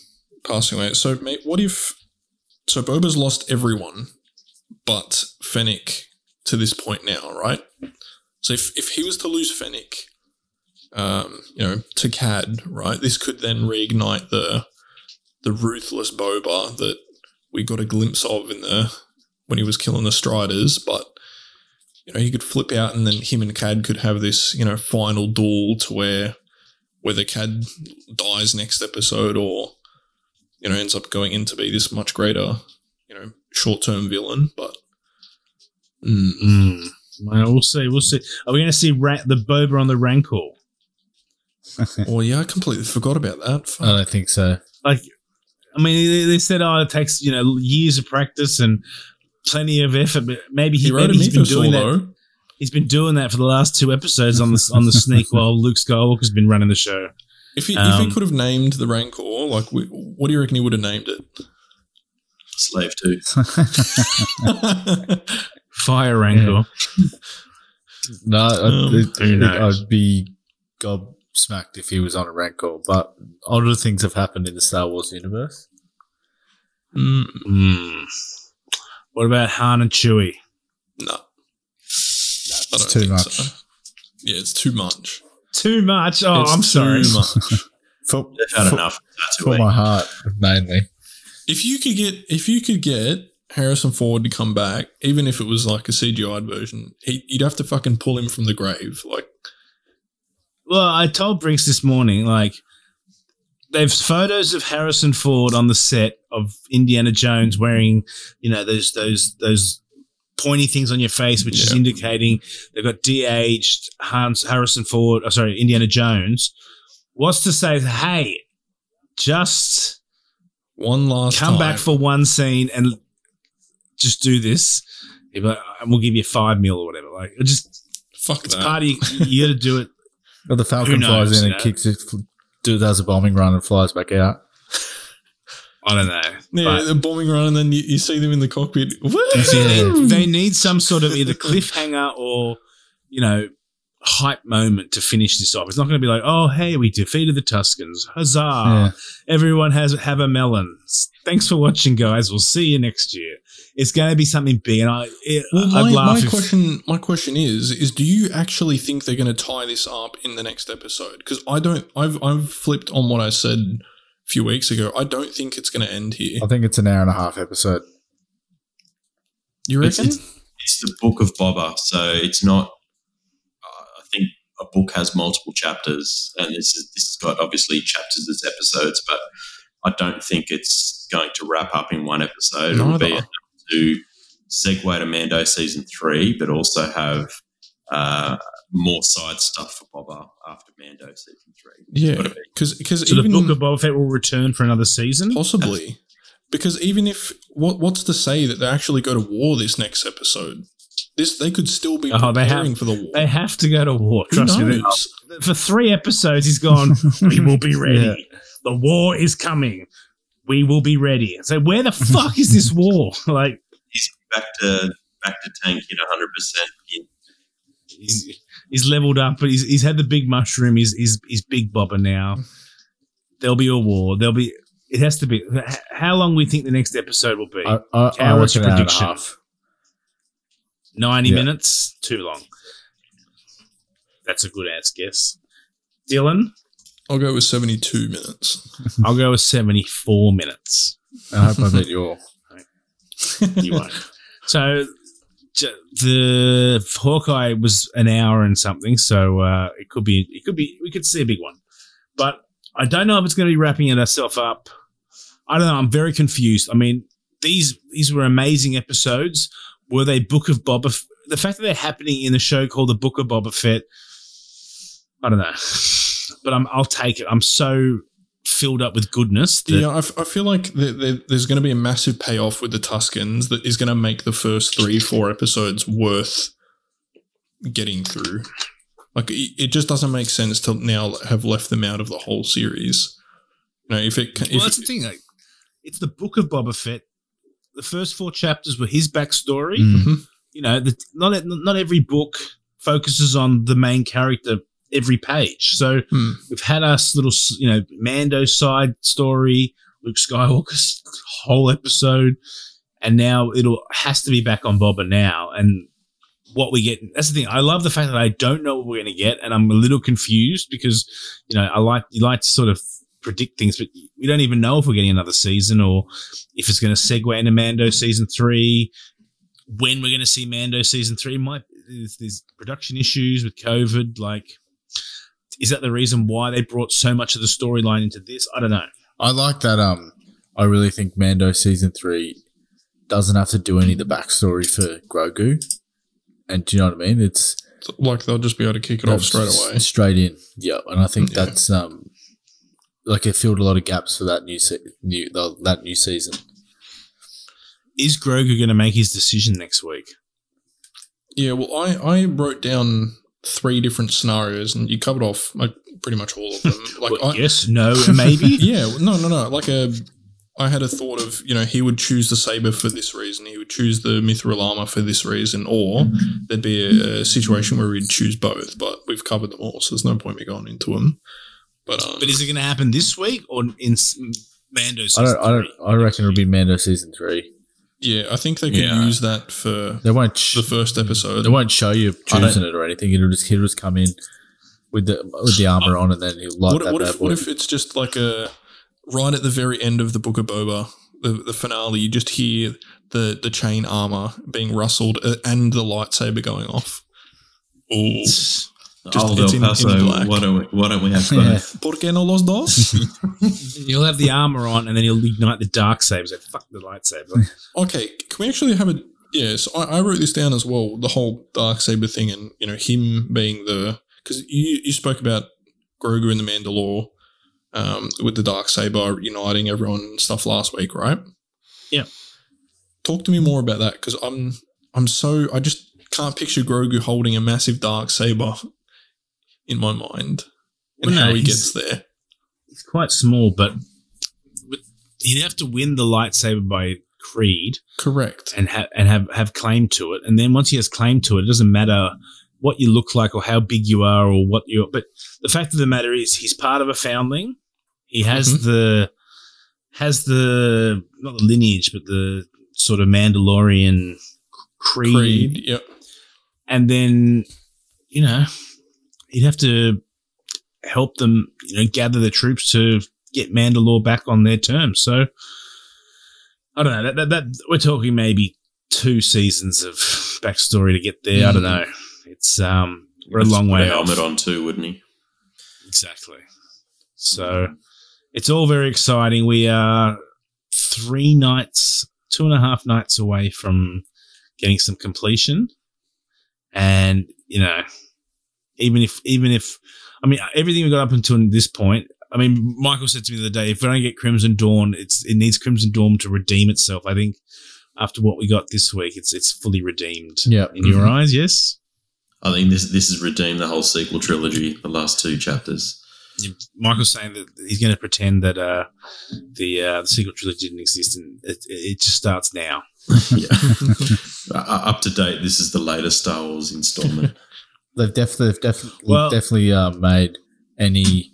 passing away. So, mate, what if. So, Boba's lost everyone but Fennec to this point now, right? So, if, if he was to lose Fennec, um, you know, to Cad, right, this could then reignite the the ruthless Boba that we got a glimpse of in the when he was killing the Striders, but you know, he could flip out and then him and Cad could have this, you know, final duel to where whether Cad dies next episode or, you know, ends up going in to be this much greater, you know, short term villain. But mm, Mm. Well, we'll see. We'll see. Are we going to see Ra- the Boba on the Rancor? well, yeah, I completely forgot about that. I don't think so. Like, I mean, they, they said, oh, it takes you know years of practice and plenty of effort, but maybe he, he wrote a maybe he's been mythos doing that. He's been doing that for the last two episodes on the on the sneak while Luke Skywalker's been running the show. If he, if Um, he could have named the Rancor, like, what do you reckon he would have named it? slave too. Fire Rancor. No, I, Um, I who think knows? I'd be gobsmacked if he was on a rancor. But other things have happened in the Star Wars universe. Mm, Hmm. What about Han and Chewie? no, I It's don't too much. so. Yeah, it's too much. Too much. Oh, It's I'm sorry. Too much. For, They've had for- enough. That's for my heart, mainly. if you could get if you could get Harrison Ford to come back, even if it was like a CGI version, he, you'd have to fucking pull him from the grave. Like, Well, I told Brinks this morning, like, they've photos of Harrison Ford on the set of Indiana Jones wearing, you know, those those those pointy things on your face, which is indicating they've got de-aged Hans Harrison Ford. Oh, sorry, Indiana Jones. What's to say? Hey, just one last come time. back for one scene and just do this. Like, and we'll give you five mil or whatever. Like, just fuck it's that. part of you. You got to do it. Or the Falcon flies in you and kicks it, do does a bombing run and flies back out. I don't know. yeah, the bombing run, and then you, you see them in the cockpit. Yeah. They need some sort of either cliffhanger or you know hype moment to finish this off. It's not going to be like, oh hey, we defeated the Tuscans, huzzah! Yeah. Everyone has have a melon. Thanks for watching, guys. We'll see you next year. It's going to be something big, and I it, Well, I'd my, laugh my if- question, my question is, is do you actually think they're going to tie this up in the next episode? Because I don't. I've I've flipped on what I said a few weeks ago. I don't think it's going to end here. I think it's an hour and a half episode. You It's, reckon? it's, it's the book of Boba, so it's not. Uh, I think a book has multiple chapters, and this is this has got obviously chapters as episodes, but I don't think it's going to wrap up in one episode. It'll be enough to segue to Mando season three, but also have uh, more side stuff for Boba after after Mando season three. Yeah, Gotta because So even the Book of Boba Fett will return for another season. possibly because even if what what's to say that they actually go to war this next episode? This they could still be Oh, they preparing have- for the war. They have to go to war. Trust me. For three episodes, he's gone. we will be ready. The war is coming. We will be ready. So where the fuck is this war? Like He's back to back to tank tanking hundred percent. he's, he's leveled up, but he's, he's had the big mushroom. He's, he's he's big bobber now. There'll be a war. There'll be. It has to be. How long we think the next episode will be? I, I, I Our reckon an hour and a prediction. half. Ninety Yeah. minutes. Too long. That's a good ass guess. Dylan, I'll go with seventy-two minutes. I'll go with seventy-four minutes. I hope I bet you all. You won't. So j- the Hawkeye was an hour and something, so uh, it could be. It could be. We could see a big one, but I don't know if it's going to be wrapping it itself up. I don't know. I'm very confused. I mean, these these were amazing episodes. Were they Book of Boba? F- the fact that they're happening in a show called the Book of Boba Fett, I don't know, but I'm, I'll take it. I'm so filled up with goodness that Yeah, I, f- I feel like th th there's going to be a massive payoff with the Tuscans that is going to make the first three, four episodes worth getting through. Like, it, it just doesn't make sense to now have left them out of the whole series. You know, if it, if well, that's the thing. Like, it's the book of Boba Fett. The first four chapters were his backstory. Mm. Mhm. You know, the, not not every book focuses on the main character every page. So Hmm. we've had us little, you know, Mando side story, Luke Skywalker's whole episode, and now it'll has to be back on Boba now. And what we get, that's the thing. I love the fact that I don't know what we're going to get, and I'm a little confused because, you know, I like you like to sort of predict things, but we don't even know if we're getting another season or if it's going to segue into Mando season three. When we're going to see Mando season three, might there's, there's production issues with COVID. Like, is that the reason why they brought so much of the storyline into this? I don't know. I like that. Um, I really think Mando season three doesn't have to do any of the backstory for Grogu. And do you know what I mean? It's like they'll just be able to kick it off straight away. Straight in. Yeah, and I think Yeah. that's um, like it filled a lot of gaps for that new se- new the, that new season. Is Grogu going to make his decision next week? Yeah, well, I, I wrote down three different scenarios and you covered off like pretty much all of them. Like, Well, I, yes, no, maybe. yeah, no, no, no. Like a, I had a thought of you know he would choose the saber for this reason, he would choose the mithril armor for this reason, or there'd be a, a situation where he'd choose both. But we've covered them all, so there's no point me going into them. But um, But is it going to happen this week or in s- Mando I don't. I don't. three? I reckon it'll be Mando season three. Yeah, I think they could Yeah. use that for They won't. Sh- the first episode. they won't show you I choosing it or anything. It'll just he'll just come in with the with the armor on, and then he'll light What, that what bad if boy. what if it's just like a right at the very end of the Book of Boba, the, the finale? You just hear the the chain armor being rustled uh, and the lightsaber going off. Oh, Old it's El in- in Paso. black. why don't we? Why don't we have Yeah. both? ¿Por qué no los dos? He'll have the armor on and then you'll ignite the dark saber. So fuck the lightsaber. okay, can we actually have a yes? I, I wrote this down as well. The whole dark saber thing, and you know him being the because you you spoke about Grogu and the Mandalore um, with the dark saber uniting everyone and stuff last week, right? Yeah. Talk to me more about that because I'm I'm so I just can't picture Grogu holding a massive dark saber in my mind and Well, no, how he gets there. He's quite small, but he'd have to win the lightsaber by Creed Correct. and have and have have claim to it. And then once he has claim to it, it doesn't matter what you look like or how big you are or what you're. But the fact of the matter is, he's part of a foundling. He has Mhm. the has the not the lineage, but the sort of Mandalorian creed. Creed. Yep. and then you know he'd have to help them, you know, gather the troops to get Mandalore back on their terms. So I don't know. That, that, that we're talking maybe two seasons of backstory to get there. I don't know. It's um we're a long way a off. helmet on too, wouldn't he? Exactly. So it's all very exciting. We are three nights, two and a half nights away from getting some completion. And, you know, even if even if I mean everything we got up until this point. I mean, Michael said to me the other day, if we don't get Crimson Dawn, it's it needs Crimson Dawn to redeem itself. I think after what we got this week, it's it's fully redeemed. Yeah. in your eyes, yes. I think this this has redeemed the whole sequel trilogy, the last two chapters. Michael's saying that he's going to pretend that uh, the uh, the sequel trilogy didn't exist, and it, it just starts now. yeah. Uh, Up to date, this is the latest Star Wars installment. They've definitely, they've definitely, Well- definitely uh, made any.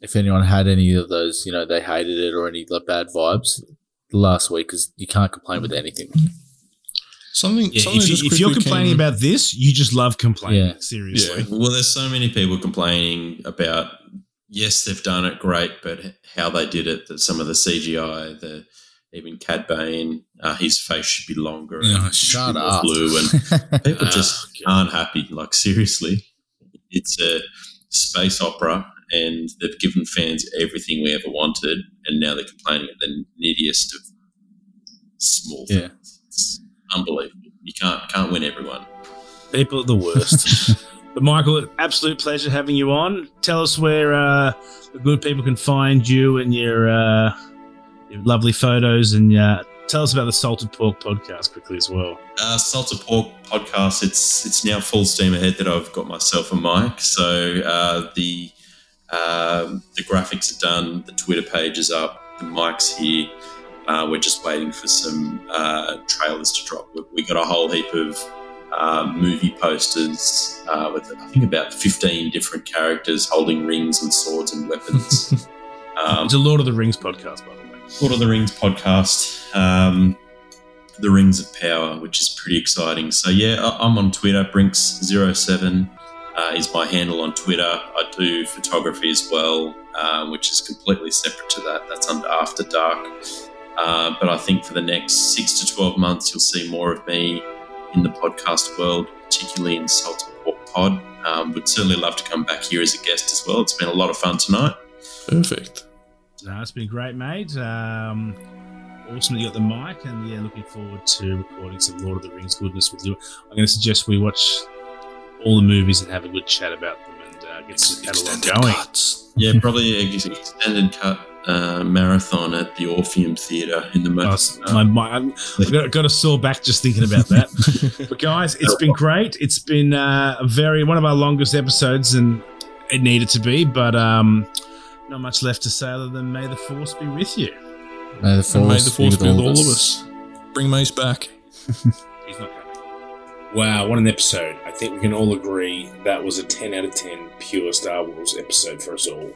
If anyone had any of those, you know, they hated it or any like, bad vibes last week, because you can't complain with anything. Something. Yeah, something if, you, if you're complaining came- about this, you just love complaining. Yeah. Seriously. well, there's so many people complaining about yes, they've done it great, but how they did it, that some of the CGI, the even Cad Bane, uh, his face should be longer Yeah, and shut up. blue, and people just aren't happy. Like seriously, it's a space opera, and they've given fans everything we ever wanted, and now they're complaining at the neediest of small Yeah. things. It's unbelievable. You can't can't win everyone. People are the worst. but Michael, absolute pleasure having you on. Tell us where uh, the good people can find you and your, uh, your lovely photos, and uh, tell us about the Salted Pork podcast quickly as well. Uh, Salted Pork podcast. It's it's now full steam ahead that I've got myself a mic. So uh, the um, the graphics are done, the Twitter page is up, the mic's here. Uh, we're just waiting for some uh, trailers to drop. We, we got a whole heap of uh, movie posters uh, with I think about fifteen different characters holding rings and swords and weapons. um, It's a Lord of the Rings podcast, by the way. Lord of the Rings podcast, um, The Rings of Power, which is pretty exciting. So yeah, I- I'm on Twitter. Brinx07 uh, is my handle on Twitter. I do photography as well, uh, which is completely separate to that. That's under After Dark. Uh, but I think for the next six to twelve months, you'll see more of me in the podcast world, particularly in Salt and Pork Pod. Um, would certainly love to come back here as a guest as well. It's been a lot of fun tonight. Perfect. No, it's been great, mate. Um, awesome that you got the mic, and yeah, looking forward to recording some Lord of the Rings goodness with you. I'm going to suggest we watch all the movies and have a good chat about them and uh, get the catalogue going. Yeah, probably an extended cut uh, marathon at the Orpheum Theatre in the Oh, most. s- my, my, I've got, got a sore back just thinking about that. but guys, it's been great. It's been uh, a very one of our longest episodes, and it needed to be. But um, not much left to say other than may the force be with you. May the force, And may the force be with all of us. Bring Mace back. He's not coming. Wow, what an episode. I think we can all agree that was a 10 out of 10 pure Star Wars episode for us all.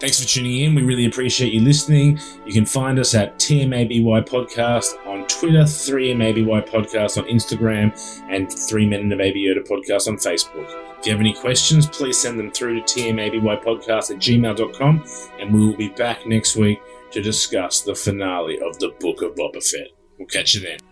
Thanks for tuning in. We really appreciate you listening. You can find us at TMABY Podcast on Twitter, 3MABY Podcast on Instagram, and 3 Men and a Baby Yoda Podcast on Facebook. If you have any questions, please send them through to tmabypodcast at gmail.com, and we will be back next week to discuss the finale of the Book of Boba Fett. We'll catch you then.